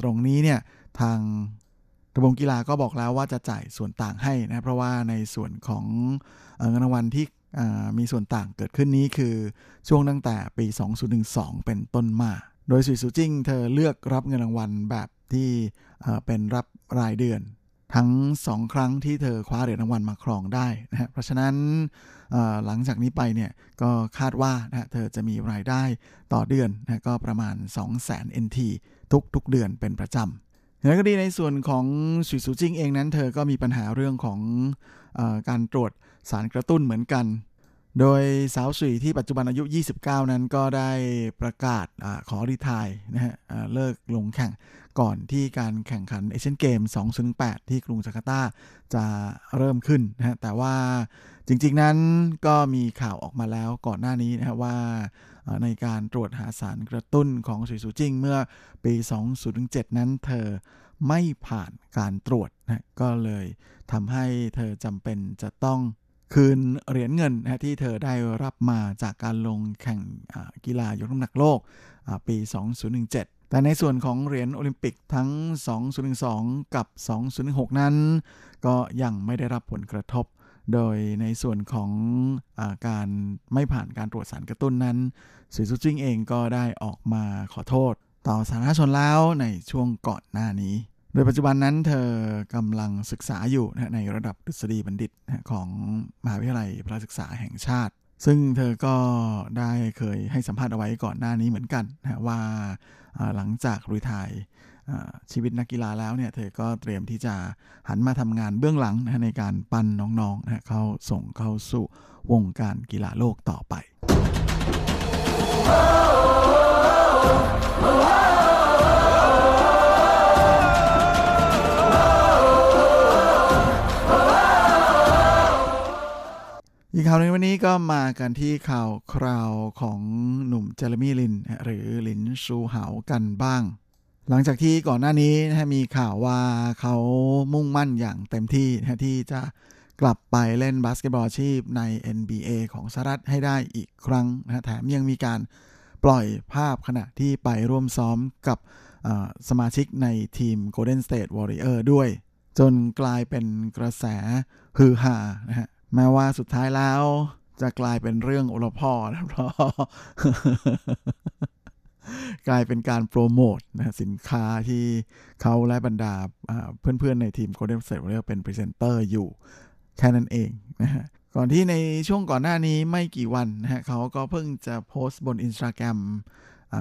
ตรงนี้เนี่ยทางระบบกีฬาก็บอกแล้วว่าจะจ่ายส่วนต่างให้นะเพราะว่าในส่วนของเงินรางวัลที่มีส่วนต่างเกิดขึ้นนี้คือช่วงตั้งแต่ปี 2012 เป็นต้นมา โดยสุยซูจิ้งเธอเลือกรับเงินรางวัลแบบที่เป็นรับรายเดือน ทั้งสองครั้งที่เธอคว้าเหรียญรางวัลมาครองได้นะฮะเพราะฉะนั้น หลังจากนี้ไปเนี่ยก็คาดว่านะเธอจะมีรายได้ต่อเดือนนะก็ประมาณ 2 0 0 0 0 0 NT ทุกทุกเดือนเป็นประจำอย่างก็ดีในส่วนของสุยซูจิงเองนั้น เธอก็มีปัญหาเรื่องของอการตรวจสารกระตุ้นเหมือนกัน โดยสาวสุยที่ปัจจุบันอายุ 29 นั้นก็ได้ประกาศอขอรีทายนะฮะเลิกลงแข่ง ก่อนที่การแข่งขันเอเชียนเกม 2008 ที่กรุงจาการ์ตาจะเริ่มขึ้นนะฮะแต่ว่าจริงๆนั้นก็มีข่าวออกมาแล้วก่อนหน้านี้นะฮะว่าในการตรวจหาสารกระตุ้นของสุยสูจิงเมื่อปี 2007 นั้นเธอไม่ผ่านการตรวจนะก็เลยทำให้เธอจำเป็นจะต้องคืนเหรียญเงินนะที่เธอได้รับมาจากการลงแข่งกีฬายกน้ำหนักโลกปี 2017 แต่ในส่วนของเหรียญโอลิมปิกทั้ง 2012 กับ 2016 นั้น ก็ยังไม่ได้รับผลกระทบ โดยในส่วนของอาการไม่ผ่านการตรวจสารกระตุ้นนั้นสุยซูจิ้งเองก็ได้ออกมาขอโทษ ต่อสาธารณชนแล้วในช่วงก่อนหน้านี้ โดยปัจจุบันนั้นเธอกำลังศึกษาอยู่ในระดับดุษฎีบัณฑิตของมหาวิทยาลัยพระศึกษาแห่งชาติ ซึ่งเธอก็ได้เคยให้สัมภาษณ์เอาไว้ก่อนหน้านี้เหมือนกันนะว่าหลังจากรีทายชีวิตนักกีฬาแล้วเนี่ยเธอก็เตรียมที่จะหันมาทำงานเบื้องหลังนะในการปั้นน้องๆนะเข้าส่งเข้าสู่วงการกีฬาโลกต่อไป อีกข่าวในวันนี้ก็มากันที่ข่าวคราวของหนุ่มเจเรมี่ลิน หรือลินชูเหากันบ้าง หลังจากที่ก่อนหน้านี้นะมีข่าวว่าเขามุ่งมั่นอย่างเต็มที่นะที่จะกลับไปเล่นบาสเกตบอลอาชีพใน NBA ของสหรัฐให้ได้อีกครั้งนะแถมยังมีการปล่อยภาพขณะที่ไปร่วมซ้อมกับสมาชิกในทีม Golden State Warrior ด้วย จนกลายเป็นกระแสฮือฮานะฮะ แม้ว่าสุดท้ายแล้ว จะกลายเป็นเรื่องโอละพ่อนะเพราะกลายเป็นการโปรโมทนะสินค้าที่เขาและบรรดาเพื่อนๆในทีม Golden State Warriors เป็นพรีเซนเตอร์อยู่แค่นั้นเองนะฮะก่อนที่ในช่วงก่อนหน้านี้ไม่กี่วันนะฮะเขาก็เพิ่งจะโพสต์บน Instagram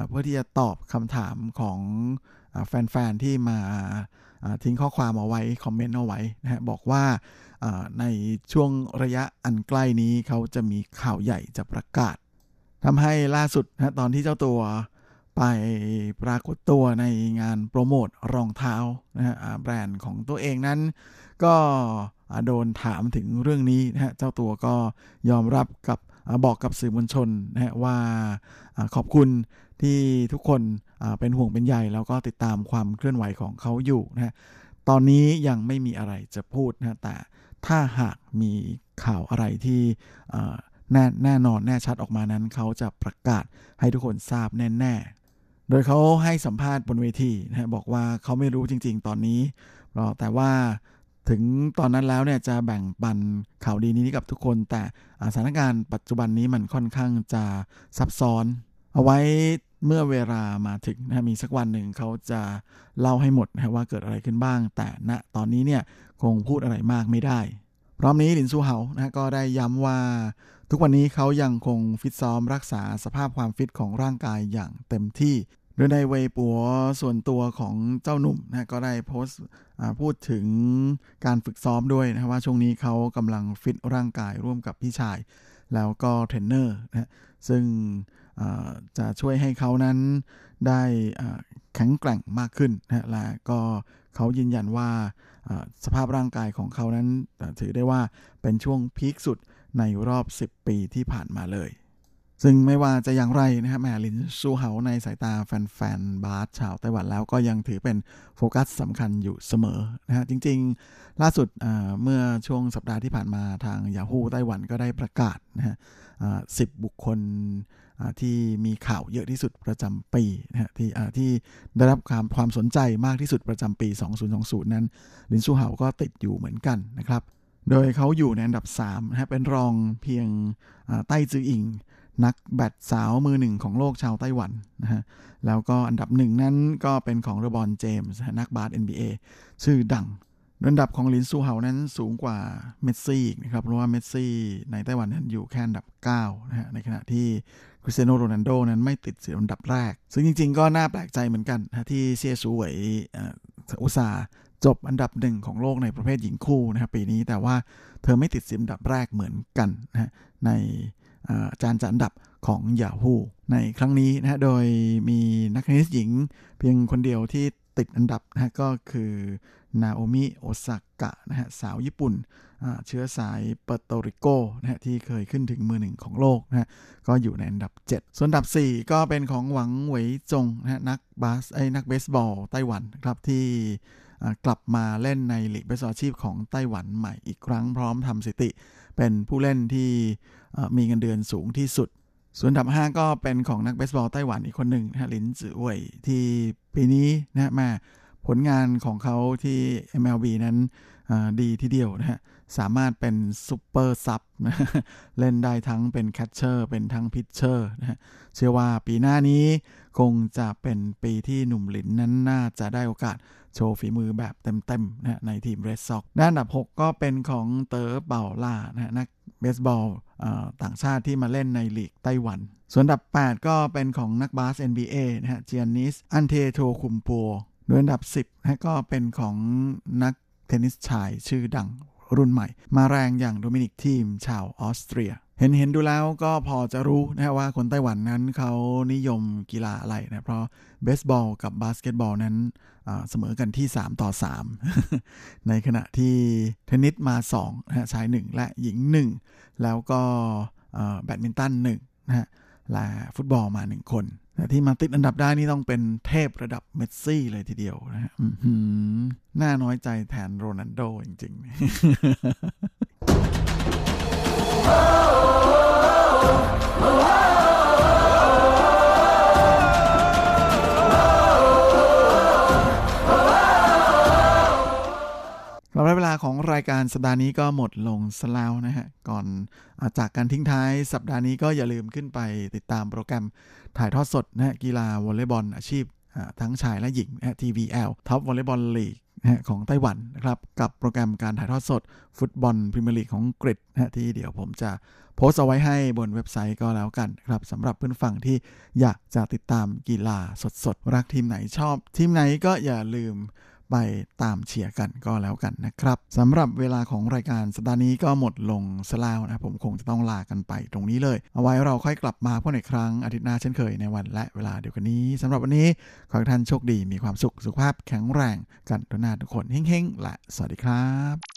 เพื่อที่จะตอบคำถามของแฟนๆ ที่มา ทิ้งข้อความเอาไว้ คอมเมนต์เอาไว้นะฮะบอกว่าในช่วงระยะอันใกล้นี้เขาจะมีข่าวใหญ่จะประกาศทำให้ล่าสุดนะตอนที่เจ้าตัวไปปรากฏตัวในงานโปรโมทรองเท้านะฮะแบรนด์ของตัวเองนั้น ก็โดนถามถึงเรื่องนี้นะฮะเจ้าตัวก็ยอมรับกับบอกกับสื่อมวลชนนะฮะว่าขอบคุณที่ทุกคน เป็นห่วงเป็นใยแล้วก็ติดตามความเคลื่อนไหวของเขาอยู่นะฮะตอนนี้ยังไม่มีอะไรจะพูดนะแต่ถ้าหากมีข่าวอะไรที่แน่แน่นอนแน่ชัดออกมานั้น เขาจะประกาศให้ทุกคนทราบแน่ ๆ โดยเขาให้สัมภาษณ์บนเวทีนะบอกว่าเขาไม่รู้จริง ๆ ตอนนี้แต่ว่าถึงตอนนั้นแล้วเนี่ยจะแบ่งปันข่าวดีนี้กับทุกคน แต่สถานการณ์ปัจจุบันนี้มันค่อนข้างจะซับซ้อน เอาไว้ เมื่อเวลามาถึงนะมีสักวันหนึ่งเขาจะเล่าให้หมดนะว่าเกิดอะไรขึ้นบ้าง แต่ณนะตอนนี้เนี่ยคงพูดอะไรมากไม่ได้ พร้อมนี้หลินซูเฮานะก็ได้ย้ำว่า ทุกวันนี้เขายังคงฟิตซ้อมรักษาสภาพความฟิตของร่างกายอย่างเต็มที่โดยในเวปัวส่วนตัวของเจ้าหนุ่มนะก็ได้โพสต์พูดถึงการฝึกซ้อมด้วยนะว่าช่วงนี้เขากำลังฟิตร่างกายร่วมกับพี่ชาย แล้วก็เทรนเนอร์นะซึ่ง จะช่วยให้เขานั้นได้แข็งแกร่งมากขึ้นนะและก็เขายืนยันว่าสภาพร่างกายของเขานั้นถือได้ว่าเป็นช่วง peak สุดในรอบ 10 ปีที่ผ่านมาเลย ซึ่งไม่ว่าจะอย่างไรนะครับแม้หลินซูเหาในสายตาแฟนๆ บาสชาวไต้หวันแล้วก็ยังถือเป็นโฟกัสสำคัญอยู่เสมอนะฮะจริงๆ ล่าสุดเมื่อช่วงสัปดาห์ที่ผ่านมาทาง Yahoo ไต้หวันก็ได้ประกาศนะฮะสิบบุคคล ที่มีข่าวเยอะที่สุดประจำปีนะฮะที่ที่ได้รับความความสนใจมากที่สุดประจำปี 2020 นั้นลินซูเฮาก็ติดอยู่เหมือนกันนะครับ โดยเขาอยู่ในอันดับ3นะฮะเป็นรองเพียงใต้จืออิง นักแบดสาวมือหนึ่งของโลกชาวไต้หวันนะฮะแล้วก็อันดับหนึ่งนั้นก็เป็นของเลอบรอนเจมส์นักบาส NBA ชื่อดัง อันดับของหลินซูเหานั้นสูงกว่าเมสซี่นะครับเพราะว่าเมสซี่ในไต้หวันนั้นอยู่แค่อันดับ9นะฮะในขณะที่คริสเตียโนโรนัลโด้นั้นไม่ติดสิบอันดับแรก ซึ่งจริง ๆ ก็น่าแปลกใจเหมือนกันนะที่เซียซูเหวยอุตส่าห์จบอันดับหนึ่งของโลกในประเภทหญิงคู่นะครับปีนี้แต่ว่าเธอไม่ติดสิบอันดับแรกเหมือนกันนะในจานจัดอันดับของ Yahoo ในครั้งนี้นะโดยมีนักเทนนิสหญิงเพียงคนเดียวที่ ติดอันดับนะฮะก็คือนาโอมิโอซากะนะฮะสาวญี่ปุ่นเชื้อสายเปอร์โตริโกนะฮะที่เคยขึ้นถึงมือหนึ่งของโลกนะฮะก็อยู่ในอันดับ 7 ส่วนอันดับ 4 ก็เป็นของหวังเหวยจงนะฮะนักบาสไอ้นักเบสบอลไต้หวันครับที่กลับมาเล่นในลีกเบสบอลชีพของไต้หวันใหม่อีกครั้งพร้อมทำสถิติ เป็นผู้เล่นที่มีเงินเดือนสูงที่สุด ส่วนอันดับ 5 ก็เป็นของนักเบสบอลไต้หวันอีกคนหนึ่งนะหลินจือเว่ยที่ปีนี้นะมาผลงานของเขาที่ MLB นั้นดีทีเดียวนะฮะ สามารถเป็น super sub นะเล่นได้ทั้งเป็น catcher เป็นทั้ง pitcher นะฮะเชื่อว่าปีหน้านี้คงจะเป็นปีที่หนุ่มหลินนั้นน่าจะได้โอกาสโชว์ฝีมือแบบเต็มๆนะในทีม Red Sox ด้านอันดับ 6 ก็เป็นของเต๋อเป่าล่านะนัก เบสบอลต่างชาติที่มาเล่นในลีกไต้หวัน ส่วนอันดับ 8 ก็เป็นของนักบาส NBA นะฮะเจียนิส อันเทโทคุมโปโดยอันดับ 10นะก็เป็นของนักเทนนิสชายชื่อดังรุ่นใหม่ มาแรงอย่างโดมินิกธีมชาวออสเตรีย เห็นเห็นดูแล้วก็พอจะรู้นะว่าคนไต้หวันนั้นเขานิยมกีฬาอะไรนะ เพราะเบสบอลกับบาสเกตบอลนั้นเสมอกันที่ 3 ต่อ 3 ในขณะที่เทนนิสมา2นะชาย 1 และหญิง 1 แล้วก็แบดมินตัน1นะฮะและฟุตบอลมา 1 คนแต่ที่มาติดอันดับได้นี่ต้องเป็นเทพระดับเมสซี่เลยทีเดียวนะฮะน่าน้อยใจแทนโรนัลโดจริง ๆ สำหรับเวลาของรายการสัปดาห์นี้ก็หมดลงแล้วนะฮะ ก่อนอาจากการทิ้งท้ายสัปดาห์นี้ก็อย่าลืมขึ้นไปติดตามโปรแกรมถ่ายทอดสดนะฮะกีฬาวอลเลย์บอลอาชีพทั้งชายและหญิงนะ TVL Top Volleyball League ของไต้หวันนะครับกับโปรแกรมการถ่ายทอดสด ฟุตบอลพรีเมียร์ลีกของกรีกนะที่เดี๋ยวผมจะโพสต์เอาไว้ให้บนเว็บไซต์ก็แล้วกันครับสำหรับเพื่อนผู้ฟังที่อยากจะติดตามกีฬาสดๆ รักทีมไหนชอบ ทีมไหนก็อย่าลืม ไปตามเชียร์กันก็แล้วกันนะครับสำหรับเวลาของรายการสัปดาห์นี้ก็หมดลงสลาวนะผมคงจะต้องลากันไปตรงนี้เลย เอาไว้เราค่อยกลับมาพบในครั้งอาทิตย์หน้าเช่นเคยในวันและเวลาเดียวกันนี้สำหรับวันนี้ขอให้ท่านโชคดีมีความสุขสุขภาพแข็งแรงกันทุกนาทุกคนเฮ้งๆและสวัสดีครับ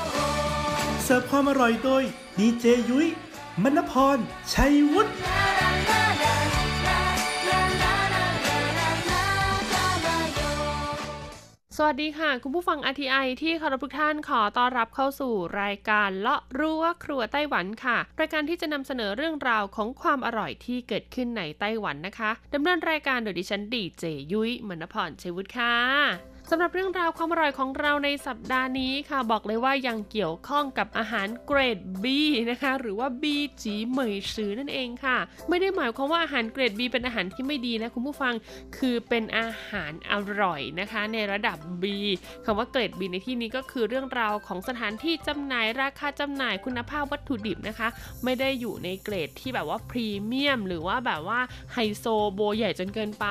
เสิร์ฟความอร่อยโดยดีเจยุ้ยมณพร ชัยวุฒิสวัสดีค่ะ คุณผู้ฟัง RTI ที่เคารพทุกท่านขอต้อนรับเข้าสู่รายการเลาะรั้วครัวไต้หวันค่ะ รายการที่จะนำเสนอเรื่องราวของความอร่อยที่เกิดขึ้นในไต้หวันนะคะดำเนินรายการโดยดิฉันดีเจยุ้ยมณพรชัยวุฒิค่ะ สำหรับเรื่องราวความอร่อยของเราในสัปดาห์นี้ค่ะ บอกเลยว่ายังเกี่ยวข้องกับอาหารเกรด B นะคะ หรือว่า B จีเหมยซือนั่นเองค่ะ ไม่ได้หมายความว่าอาหารเกรด B เป็นอาหารที่ไม่ดีนะคุณผู้ฟังคือเป็นอาหารอร่อยนะคะ ในระดับ B คำว่าเกรด B ในที่นี้ก็คือเรื่องราวของสถานที่จำหน่ายราคาจำหน่ายคุณภาพวัตถุดิบนะคะ ไม่ได้อยู่ในเกรดที่แบบว่าพรีเมียม หรือว่าแบบว่าไฮโซโบใหญ่จนเกินไป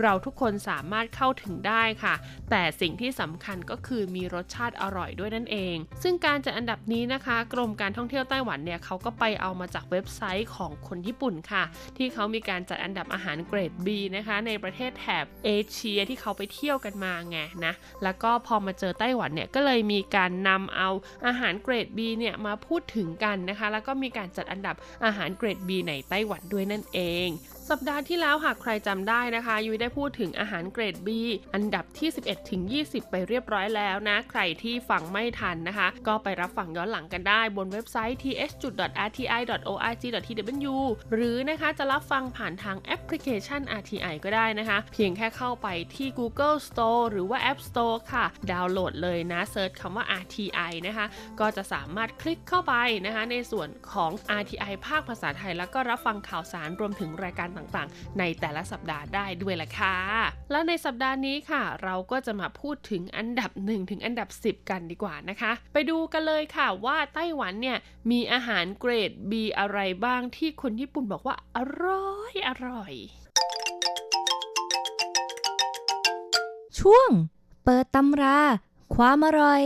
เราทุกคนสามารถเข้าถึงได้ค่ะ แต่แต่สิ่งที่สำคัญก็คือมีรสชาติอร่อยด้วยนั่นเอง ซึ่งการจัดอันดับนี้นะคะ กรมการท่องเที่ยวไต้หวันเนี่ยเขาก็ไปเอามาจากเว็บไซต์ของคนญี่ปุ่นค่ะ ที่เขามีการจัดอันดับอาหารเกรด B นะคะในประเทศแถบเอเชียที่เขาไปเที่ยวกันมาไงนะแล้วก็พอมาเจอไต้หวันเนี่ยก็เลยมีการนำเอาอาหารเกรด B เนี่ยมาพูดถึงกันนะคะ แล้วก็มีการจัดอันดับอาหารเกรด B ในไต้หวันด้วยนั่นเอง สัปดาห์ที่แล้วหากใครจำได้นะคะ ยุ้ยได้พูดถึงอาหารเกรด B อันดับที่ 11 ถึง 20 ไปเรียบร้อยแล้วนะ ใครที่ฟังไม่ทันนะคะ ก็ไปรับฟังย้อนหลังกันได้บนเว็บไซต์ th.rti.org.tw หรือนะคะจะรับฟังผ่านทางแอปพลิเคชัน RTI ก็ได้นะคะ เพียงแค่เข้าไปที่ Google Store หรือว่า App Store ค่ะ ดาวน์โหลดเลยนะเซิร์ชคำว่า RTI นะคะ ก็จะสามารถคลิกเข้าไปนะคะ ในส่วนของ RTI ภาคภาษาไทย แล้วก็รับฟังข่าวสารรวมถึงรายการต่างๆ ในแต่ละสัปดาห์ได้ด้วยละค่ะ แล้วในสัปดาห์นี้ค่ะ เราก็จะมาพูดถึงอันดับ 1 ถึงอันดับ 10 กันดีกว่านะคะ ไปดูกันเลยค่ะว่าไต้หวันเนี่ยมีอาหารเกรด B อะไรบ้างที่คนญี่ปุ่นบอกว่าอร่อยอร่อย ช่วง เปิดตำรา ความอร่อย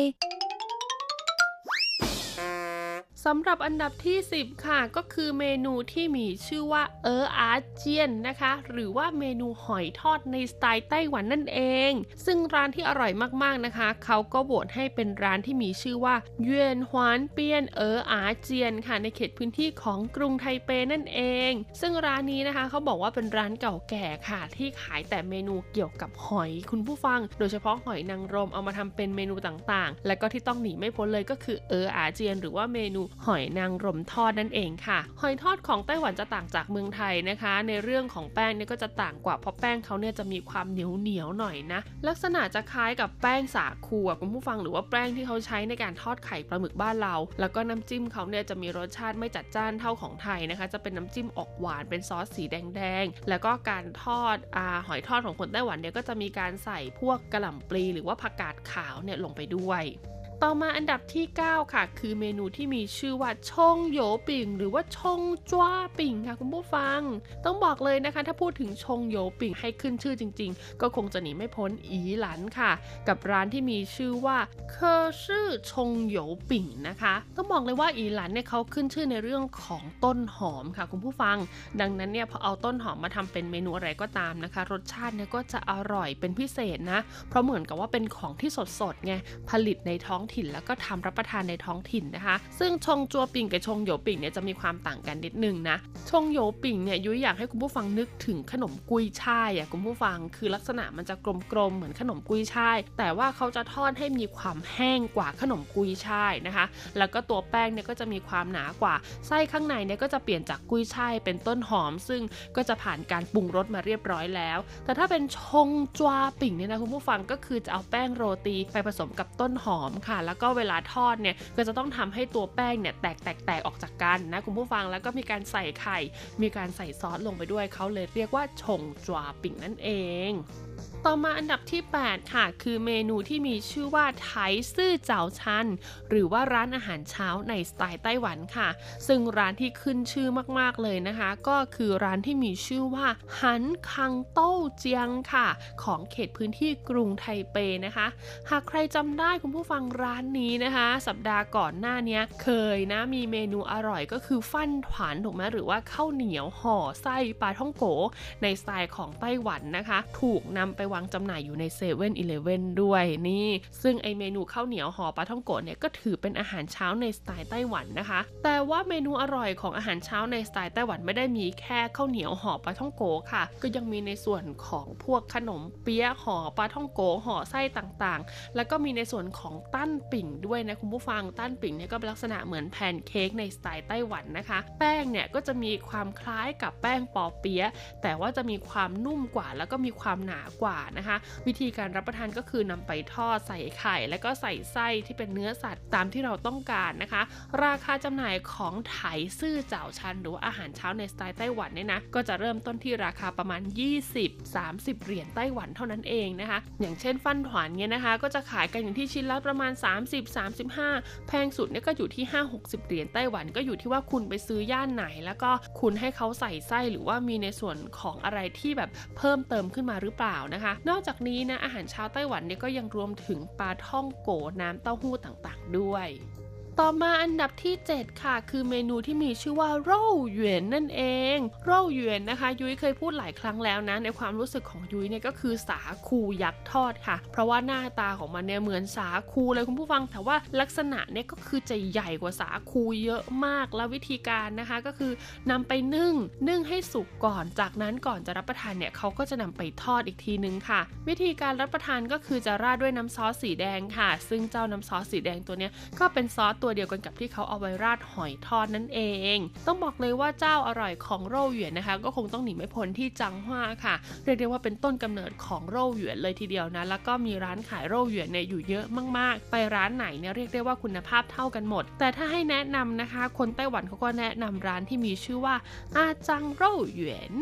สำหรับอันดับที่ 10 ค่ะ ก็คือเมนูที่มีชื่อว่าเอออาเจียนนะคะ หรือว่าเมนูหอยทอดในสไตล์ไต้หวันนั่นเอง ซึ่งร้านที่อร่อยมากๆนะคะ เขาก็โหวตให้เป็นร้านที่มีชื่อว่าเยวียนฮวานเปียนเอออาเจียนค่ะ ในเขตพื้นที่ของกรุงไทเปนั่นเอง ซึ่งร้านนี้นะคะเขาบอกว่าเป็นร้านเก่าแก่ค่ะ ที่ขายแต่เมนูเกี่ยวกับหอยคุณผู้ฟัง โดยเฉพาะหอยนางรมเอามาทำเป็นเมนูต่างๆ และก็ที่ต้องหนีไม่พ้นเลยก็คือเอออาเจียน หรือว่าเมนูหอยนางรมทอดนั่นเองค่ะ หอยทอดของไต้หวันจะต่างจากเมืองไทยนะคะ ในเรื่องของแป้งเนี่ยก็จะต่างกว่าเพราะแป้งเขาเนี่ยจะมีความเหนียวเหนียวหน่อยนะ ลักษณะจะคล้ายกับแป้งสาคูอะคุณผู้ฟังหรือว่าแป้งที่เขาใช้ในการทอดไข่ปลาหมึกบ้านเรา แล้วก็น้ำจิ้มเขาเนี่ยจะมีรสชาติไม่จัดจ้านเท่าของไทยนะคะ จะเป็นน้ำจิ้มออกหวานเป็นซอสสีแดงๆแล้วก็การทอดอหอยทอดของคนไต้หวันเนี่ยก็จะมีการใส่พวกกระหล่ำปลีหรือว่าผักกาดขาวเนี่ยลงไปด้วย ต่อมาอันดับที่ 9 ค่ะ คือเมนูที่มีชื่อว่าชงโยปิ่ง หรือว่าชงจ้วปิ่งค่ะคุณผู้ฟัง ต้องบอกเลยนะคะ ถ้าพูดถึงชงโยปิ่งให้ขึ้นชื่อจริง ๆ ก็คงจะหนีไม่พ้นอีหลันค่ะ กับร้านที่มีชื่อว่าเคอชื่อชงโยปิ่งนะคะ ต้องบอกเลยว่าอีหลันเนี่ยเขาขึ้นชื่อในเรื่องของต้นหอมค่ะคุณผู้ฟัง ดังนั้นเนี่ยพอเอาต้นหอมมาทำเป็นเมนูอะไรก็ตามนะคะ รสชาติเนี่ยก็จะอร่อยเป็นพิเศษนะ เพราะเหมือนกับว่าเป็นของที่สดๆไงผลิตในท้องถิ่น แล้วก็ทำรับประทานในท้องถิ่นนะคะ ซึ่งชงจัวปิ่งกับชงโยปิ่งเนี่ยจะมีความต่างกันนิดนึงนะชงโยปิ่งเนี่ยยุ้ยอยากให้คุณผู้ฟังนึกถึงขนมกุยช่ายอะคุณผู้ฟังคือลักษณะมันจะกลมๆเหมือนขนมกุยช่าย แต่ว่าเขาจะทอดให้มีความแห้งกว่าขนมกุยช่ายนะคะ แล้วก็ตัวแป้งเนี่ยก็จะมีความหนากว่าไส้ข้างในเนี่ยก็จะเปลี่ยนจากกุยช่ายเป็นต้นหอม ซึ่งก็จะผ่านการปรุงรสมาเรียบร้อยแล้ว แต่ถ้าเป็นชงจวาปิ่งเนี่ยนะคุณผู้ฟังก็คือจะเอาแป้งโรตีไปผสมกับต้นหอมค่ะแล้วก็เวลาทอดเนี่ยก็จะต้องทำให้ตัวแป้งเนี่ยแตกแตกแตกออกจากกันนะคุณผู้ฟังแล้วก็มีการใส่ไข่ มีการใส่ซอสลงไปด้วยเขาเลยเรียกว่าชงจวาปิ่งนั่นเอง ต่อมาอันดับที่ 8 ค่ะ คือเมนูที่มีชื่อว่าไถซื่อเจ้าชัน หรือว่าร้านอาหารเช้าในสไตล์ไต้หวันค่ะ ซึ่งร้านที่ขึ้นชื่อมากๆเลยนะคะ ก็คือร้านที่มีชื่อว่าหันคังโต้เจียงค่ะ ของเขตพื้นที่กรุงไทเปนะคะ หากใครจำได้คุณผู้ฟังร้านนี้นะคะ สัปดาห์ก่อนหน้านี้เคยนะมีเมนูอร่อยก็คือฟั่นถวานถูกไหมหรือว่าข้าวเหนียวห่อไส้ปลาท่องโก ในสไตล์ของไต้หวันนะคะ ถูกนำไปวางจำหน่ายอยู่ในเซเว่นอีเลเว่นด้วยนี่ ซึ่งไอเมนูข้าวเหนียวห่อปลาท่องโกะเนี่ยก็ถือเป็นอาหารเช้าในสไตล์ไต้หวันนะคะ แต่ว่าเมนูอร่อยของอาหารเช้าในสไตล์ไต้หวันไม่ได้มีแค่ข้าวเหนียวห่อปลาท่องโกะค่ะ ก็ยังมีในส่วนของพวกขนมเปี๊ยะห่อปลาท่องโกะห่อไส้ต่างๆ แล้วก็มีในส่วนของตั้นปิ่งด้วยนะคุณผู้ฟังตั้นปิ่งเนี่ยก็เป็นลักษณะเหมือนแพนเค้กในสไตล์ไต้หวันนะคะ แป้งเนี่ยก็จะมีความคล้ายกับแป้งปอเปี๊ยะแต่ว่าจะมีความนุ่มกว่าแล้วก็มีความหนากว่านะคะ วิธีการรับประทานก็คือนำไปทอดใส่ไข่ แล้วก็ใส่ไส้ที่เป็นเนื้อสัตว์ตามที่เราต้องการนะคะ ราคาจำหน่ายของไถซื่อเจ้าชัน หรือว่าอาหารเช้าในสไตล์ไต้หวันเนี่ยนะก็จะเริ่มต้นที่ราคาประมาณ 20-30 เหรียญไต้หวันเท่านั้นเองนะคะ อย่างเช่นฟันถวานเนี่ยนะคะ ก็จะขายกันอยู่ที่ชิ้นละประมาณ 30-35 แพงสุดเนี่ยก็อยู่ที่ 5-60 เหรียญไต้หวันก็อยู่ที่ว่าคุณไปซื้อย่านไหน แล้วก็คุณให้เขาใส่ไส้หรือว่ามีในส่วนของอะไรที่แบบเพิ่มเติมขึ้นมาหรือเปล่านะคะนอกจากนี้นะอาหารชาวไต้หวันเนี่ยก็ยังรวมถึงปลาท่องโกน้ำเต้าหู้ต่างๆ ด้วย ต่อมาอันดับที่ 7 ค่ะ คือเมนูที่มีชื่อว่าโร่หยวนนั่นเอง โร่หยวนนะคะ ยุ้ยเคยพูดหลายครั้งแล้วนะ ในความรู้สึกของยุ้ยเนี่ยก็คือสาคูยักษ์ทอดค่ะ เพราะว่าหน้าตาของมันเนี่ยเหมือนสาคูเลยคุณผู้ฟัง แต่ว่าลักษณะเนี่ยก็คือจะใหญ่กว่าสาคูเยอะมาก แล้ววิธีการนะคะก็คือนำไปนึ่ง นึ่งให้สุกก่อน จากนั้นก่อนจะรับประทานเนี่ยเขาก็จะนำไปทอดอีกทีนึงค่ะ วิธีการรับประทานก็คือจะราดด้วยน้ำซอสสีแดงค่ะ ซึ่งเจ้าน้ำซอสสีแดงตัวเนี้ยก็เป็นซอสตัวเดียวกันกับที่เขาเอาไว้ราดหอยทอดนั่นเอง ต้องบอกเลยว่าเจ้าอร่อยของโร่หยวนนะคะ ก็คงต้องหนีไม่พ้นที่จังหวาค่ะเรียกได้ว่าเป็นต้นกำเนิดของโร่หยวนเลยทีเดียวนะแล้วก็มีร้านขายโร่หยวนเนี่ยอยู่เยอะมากๆ ไปร้านไหนเนี่ยเรียกได้ว่าคุณภาพเท่ากันหมด แต่ถ้าให้แนะนำนะคะ คนไต้หวันเขาก็แนะนำร้านที่มีชื่อว่าอาจังโร่หยวน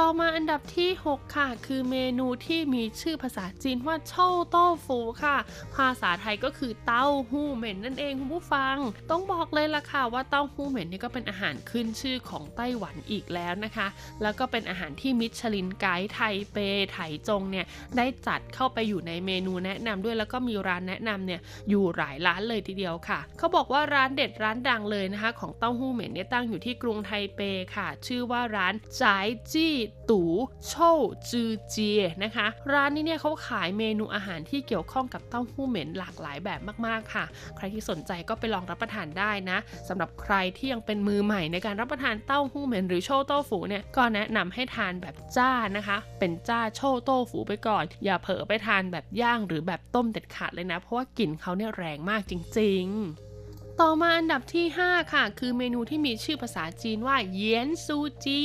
ต่อมาอันดับที่ 6 ค่ะ คือเมนูที่มีชื่อภาษาจีนว่าเช่าโต้ฟูค่ะ ภาษาไทยก็คือเต้าหู้เหม็นนั่นเองคุณผู้ฟัง ต้องบอกเลยล่ะค่ะว่าเต้าหู้เหม็นนี่ก็เป็นอาหารขึ้นชื่อของไต้หวันอีกแล้วนะคะ แล้วก็เป็นอาหารที่มิชลินไกด์ไทเปไถจงเนี่ยได้จัดเข้าไปอยู่ในเมนูแนะนำด้วยแล้วก็มีร้านแนะนำเนี่ยอยู่หลายร้านเลยทีเดียวค่ะ เขาบอกว่าร้านเด็ดร้านดังเลยนะคะ ของเต้าหู้เหม็นเนี่ยตั้งอยู่ที่กรุงไทเปค่ะ ชื่อว่าร้านจายจี้ตู่โชวจือเจียนะคะ ร้านนี้เนี่ยเขาขายเมนูอาหารที่เกี่ยวข้องกับเต้าหู้เหม็นหลากหลายแบบมากๆค่ะ ใครที่สนใจก็ไปลองรับประทานได้นะสำหรับใครที่ยังเป็นมือใหม่ในการรับประทานเต้าหู้เหม็นหรือโชวโต้ฝูเนี่ยก็แนะนำให้ทานแบบจ้านะคะ เป็นจ้าโชวโต้ฝูไปก่อน อย่าเผลอไปทานแบบย่างหรือแบบต้มเด็ดขาดเลยนะ เพราะว่ากลิ่นเขาเนี่ยแรงมากจริง ๆ ต่อมาอันดับที่ 5 ค่ะ คือเมนูที่มีชื่อภาษาจีนว่าเยียนซูจี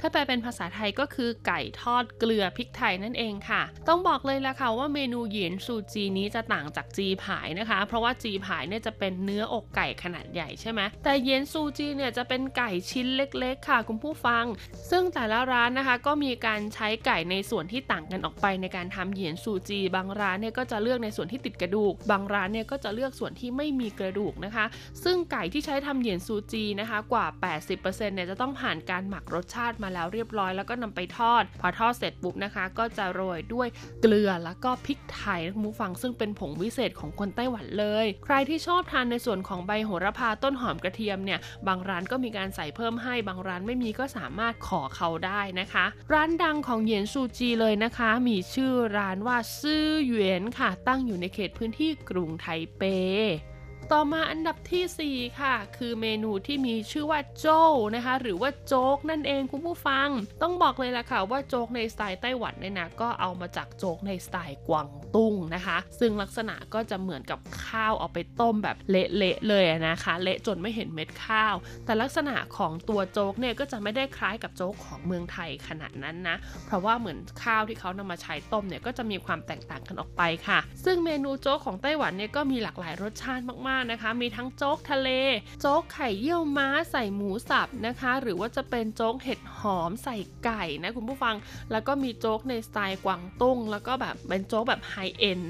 ถ้าแปลเป็นภาษาไทยก็คือไก่ทอดเกลือพริกไทยนั่นเองค่ะ ต้องบอกเลยละค่ะว่าเมนูเยียนซูจีนี้จะต่างจากจีผายนะคะ เพราะว่าจีผายเนี่ยจะเป็นเนื้ออกไก่ขนาดใหญ่ใช่ไหมแต่เยียนซูจีเนี่ยจะเป็นไก่ชิ้นเล็ก ๆ ค่ะคุณผู้ฟัง ซึ่งแต่ละร้านนะคะก็มีการใช้ไก่ในส่วนที่ต่างกันออกไปในการทำเยียนซูจี บางร้านเนี่ยก็จะเลือกในส่วนที่ติดกระดูก บางร้านเนี่ยก็จะเลือกส่วนที่ไม่มีกระดูกนะคะซึ่งไก่ที่ใช้ทำเหยียนซูจีนะคะกว่า 80%เนี่ยจะต้องผ่านการหมักรสชาติมาแล้วเรียบร้อยแล้วก็นำไปทอด พอทอดเสร็จปุ๊บนะคะ ก็จะโรยด้วยเกลือแล้วก็พริกไทยนะคุณผู้ฟังซึ่งเป็นผงวิเศษของคนไต้หวันเลย ใครที่ชอบทานในส่วนของใบโหระพาต้นหอมกระเทียมเนี่ยบางร้านก็มีการใส่เพิ่มให้บางร้านไม่มีก็สามารถขอเขาได้นะคะ ร้านดังของเหยียนซูจีเลยนะคะ มีชื่อร้านว่าซื่อเหวียนค่ะ ตั้งอยู่ในเขตพื้นที่กรุงไทเป ต่อมาอันดับทีสี่ 4 ค่ะ คือเมนูที่มีชื่อว่าโจ้นะคะ หรือว่าโจ๊กนั่นเองคุณผู้ฟัง ต้องบอกเลยล่ะค่ะว่าโจ๊กในสไตล์ไต้หวันเนี่ยนะก็เอามาจากโจ๊กในสไตล์กวางตุ้งนะคะ ซึ่งลักษณะก็จะเหมือนกับข้าวเอาไปต้มแบบเละๆเลยนะคะ เละจนไม่เห็นเม็ดข้าว แต่ลักษณะของตัวโจ๊กเนี่ยก็จะไม่ได้คล้ายกับโจ๊กของเมืองไทยขนาดนั้นนะ เพราะว่าเหมือนข้าวที่เขานำมาใช้ต้มเนี่ยก็จะมีความแตกต่างกันออกไปค่ะ ซึ่งเมนูโจ๊กของไต้หวันเนี่ยก็มีหลากหลายรสชาติมากๆนะคะ มีทั้งโจ๊กทะเล โจ๊กไข่เยี่ยวม้าใส่หมูสับนะคะ หรือว่าจะเป็นโจ๊กเห็ดหอมใส่ไก่นะคุณผู้ฟัง แล้วก็มีโจ๊กในสไตล์กวางตุ้ง แล้วก็แบบเป็นโจ๊กแบบไฮเอ็น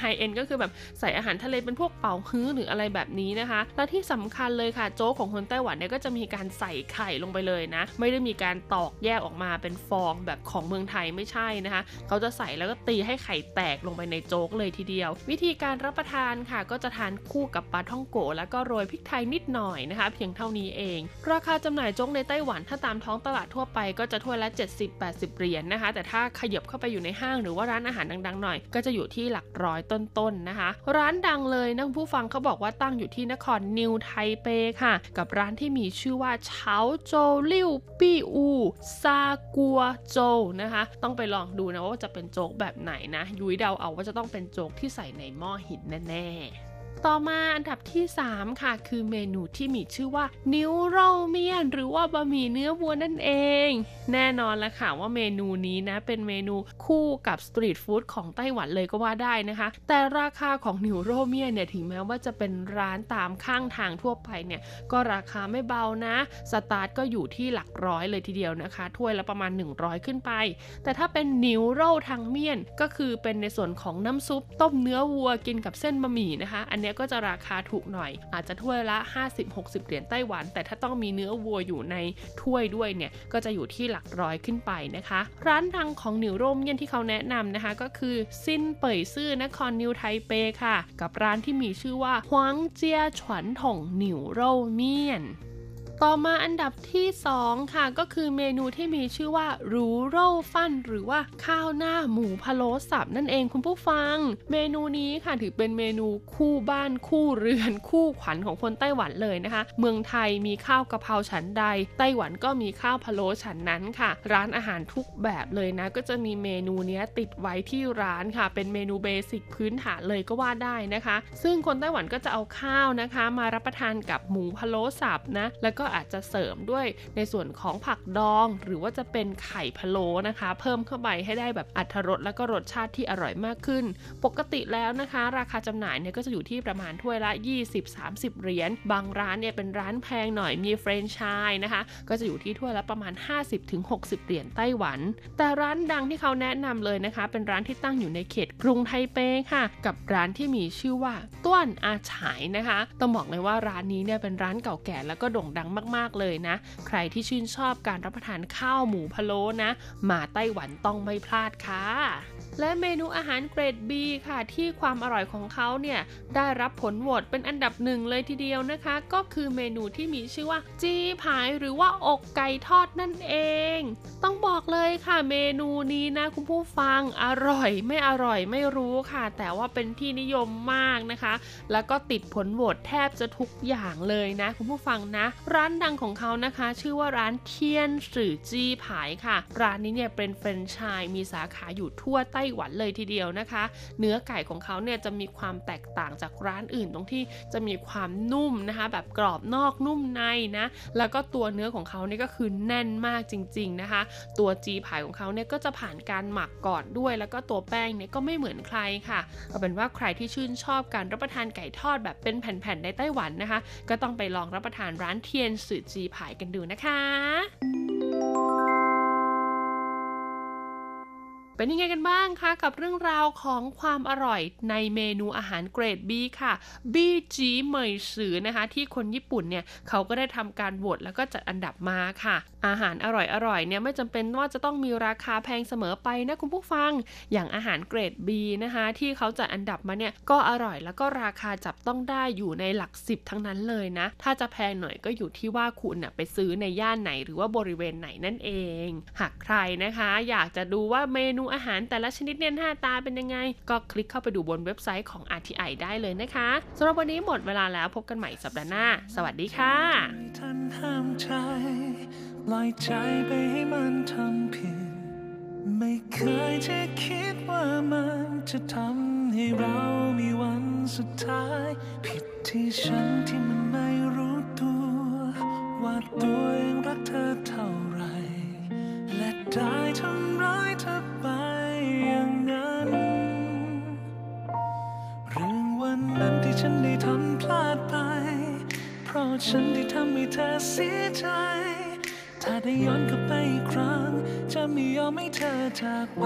ไฮเอ็นก็คือแบบใส่อาหารทะเลเป็นพวกเป่าฮื้อหรืออะไรแบบนี้นะคะ และที่สำคัญเลยค่ะโจ๊กของคนไต้หวันเนี่ยก็จะมีการใส่ไข่ลงไปเลยนะ ไม่ได้มีการตอกแยกออกมาเป็นฟองแบบของเมืองไทยไม่ใช่นะคะ เขาจะใส่แล้วก็ตีให้ไข่แตกลงไปในโจ๊กเลยทีเดียว วิธีการรับประทานค่ะก็จะทานคู่กับปลาท่องโกแล้วก็โรยพริกไทยนิดหน่อยนะคะ เพียงเท่านี้เอง ราคาจำหน่ายโจ๊กในไต้หวันถ้าตามท้องตลาดทั่วไปก็จะถ้วยละ 70-80 เหรียญนนะคะ แต่ถ้าขยับเข้าไปอยู่ในห้างหรือว่าร้านอาหารดังๆหน่อย ก็จะอยู่ที่หลักร้อยต้นๆนะคะ ร้านดังเลยนะผู้ฟังเขาบอกว่าตั้งอยู่ที่นครนิวไทเปค่ะ กับร้านที่มีชื่อว่าเฉาโจลิ่วปี้อูซากัวโจนะคะ ต้องไปลองดูนะว่าจะเป็นโจ๊กแบบไหนนะยุ้ยเดาเอาว่าจะต้องเป็นโจ๊กที่ใส่ในหม้อหินแน่ๆ ต่อมาอันดับที่ 3 ค่ะ คือเมนูที่มีชื่อว่านิวโรเมียนหรือว่าบะหมี่เนื้อวัวนั่นเอง แน่นอนละค่ะว่าเมนูนี้นะเป็นเมนูคู่กับสตรีทฟู้ดของไต้หวันเลยก็ว่าได้นะคะ แต่ราคาของนิวโรเมียนเนี่ยถึงแม้ว่าจะเป็นร้านตามข้างทางทั่วไปเนี่ยก็ราคาไม่เบานะสตาร์ทก็อยู่ที่หลักร้อยเลยทีเดียวนะคะถ้วยละประมาณ 100 ขึ้นไป แต่ถ้าเป็น牛肉湯麵ก็คือเป็นในส่วนของน้ำซุปต้มเนื้อวัวกินกับเส้นบะหมี่นะคะ อันเนี้ยก็จะราคาถูกหน่อย อาจจะถ้วยละ 50-60 เหรียญไต้หวัน แต่ถ้าต้องมีเนื้อวัวอยู่ในถ้วยด้วยเนี่ยก็จะอยู่ที่หลักร้อยขึ้นไปนะคะ ร้านดังของ牛肉麵ที่เขาแนะนำนะคะ ก็คือซินเป่ยซื่อนครนิวไทเปค่ะ กับร้านที่มีชื่อว่าฮวางเจียฉวนถงหนิวโรเมียน ต่อมาอันดับที่ 2 ค่ะก็คือเมนูที่มีชื่อว่ารูโรฟัน หรือว่าข้าวหน้าหมูพะโล้สับนั่นเองคุณผู้ฟัง เมนูนี้ค่ะถือเป็นเมนูคู่บ้านคู่เรือนคู่ขวัญของคนไต้หวันเลยนะคะ เมืองไทยมีข้าวกะเพราฉันใด ไต้หวันก็มีข้าวพะโล้ฉันนั้นค่ะ ร้านอาหารทุกแบบเลยนะ ก็จะมีเมนูนี้ติดไว้ที่ร้านค่ะ เป็นเมนูเบสิกพื้นฐานเลยก็ว่าได้นะคะ ซึ่งคนไต้หวันก็จะเอาข้าวนะคะ มารับประทานกับหมูพะโล้สับนะแล้วก็อาจจะเสริมด้วยในส่วนของผักดอง หรือว่าจะเป็นไข่พะโล้นะคะ เพิ่มเข้าไปให้ได้แบบอัตรสแล้วก็รสชาติที่อร่อยมากขึ้น ปกติแล้วนะคะ ราคาจำหน่ายเนี่ยก็จะอยู่ที่ประมาณถ้วยละ 20-30 เหรียญบางร้านเนี่ยเป็นร้านแพงหน่อยมีเฟรนไชส์นะคะ ก็จะอยู่ที่ถ้วยละประมาณ 50-60 เหรียญไต้หวัน แต่ร้านดังที่เขาแนะนำเลยนะคะ เป็นร้านที่ตั้งอยู่ในเขตกรุงไทเปค่ะ กับร้านที่มีชื่อว่าต้วนอาฉายนะคะ ต้องบอกเลยว่าร้านนี้เนี่ยเป็นร้านเก่าแก่แล้วก็โด่งดังมาก ๆ เลยนะ ใครที่ชื่นชอบการรับประทานข้าวหมูพะโล้นะ มาไต้หวันต้องไม่พลาดค่ะ และเมนูอาหารเกรด B ค่ะ ที่ความอร่อยของเขาเนี่ยได้รับผลโหวตเป็นอันดับหนึ่งเลยทีเดียวนะคะ ก็คือเมนูที่มีชื่อว่า จีผายหรือว่าอกไก่ทอดนั่นเอง ต้องบอกเลยค่ะเมนูนี้นะคุณผู้ฟังอร่อยไม่อร่อยไม่รู้ค่ะ แต่ว่าเป็นที่นิยมมากนะคะ แล้วก็ติดผลโหวตแทบจะทุกอย่างเลยนะ คุณผู้ฟังนะ ร้านดังของเขานะคะ ชื่อว่าร้านเทียนสื่อจีผายค่ะ ร้านนี้เนี่ยเป็นแฟรนไชส์มีสาขาอยู่ทั่วไต้หวันเลยทีเดียวนะคะ เนื้อไก่ของเขาเนี่ยจะมีความแตกต่างจากร้านอื่นตรงที่จะมีความนุ่มนะคะ แบบกรอบนอกนุ่มในนะ แล้วก็ตัวเนื้อของเขาเนี่ยก็คือแน่นมากจริง ๆนะคะ ตัวจีผายของเขาเนี่ยก็จะผ่านการหมักก่อนด้วย แล้วก็ตัวแป้งเนี่ยก็ไม่เหมือนใครค่ะเอาเป็นว่าใครที่ชื่นชอบการรับประทานไก่ทอดแบบเป็นแผ่นๆในไต้หวันนะคะ ก็ต้องไปลองรับประทานร้านเทียนสื่อจีผายกันดูนะคะ เป็นยังไงกันบ้างคะกับเรื่องราวของความอร่อยในเมนูอาหารเกรด B ค่ะ B จีเหมยสือนะคะ ที่คนญี่ปุ่นเนี่ยเขาก็ได้ทำการโหวตแล้วก็จัดอันดับมาค่ะ อาหารอร่อยๆเนี่ยไม่จำเป็นว่าจะต้องมีราคาแพงเสมอไปนะคุณผู้ฟัง อย่างอาหารเกรด B นะคะที่เขาจัดอันดับมาเนี่ยก็อร่อยแล้วก็ราคาจับต้องได้อยู่ในหลักสิบทั้งนั้นเลยนะ ถ้าจะแพงหน่อยก็อยู่ที่ว่าคุณน่ะไปซื้อในย่านไหนหรือว่าบริเวณไหนนั่นเอง หากใครนะคะ อยากจะดูว่าเมนูอาหารแต่ละชนิดเนี่ยหน้าตาเป็นยังไง ก็คลิกเข้าไปดูบนเว็บไซต์ของ RTI ได้เลยนะคะสำหรับวันนี้หมดเวลาแล้วพบกันใหม่สัปดาห์หน้า สวัสดีค่ะ ปล่อยใจไปให้มันทำผิด ไม่เคยจะคิดว่ามันจะทำให้เรามีวันสุดท้าย ผิดที่ฉันที่มันไม่รู้ตัว ว่าตัวเองรักเธอเท่าไร และได้ทำร้ายเธอไปอย่างนั้นเรื่องวันนั้นที่ฉันได้ทำพลาดดไป เพราะฉันที่ทำให้เธอเสียใจ ถ้าได้ย้อนกลับไปอีกครั้ง จะไม่ยอมให้เธอจากไป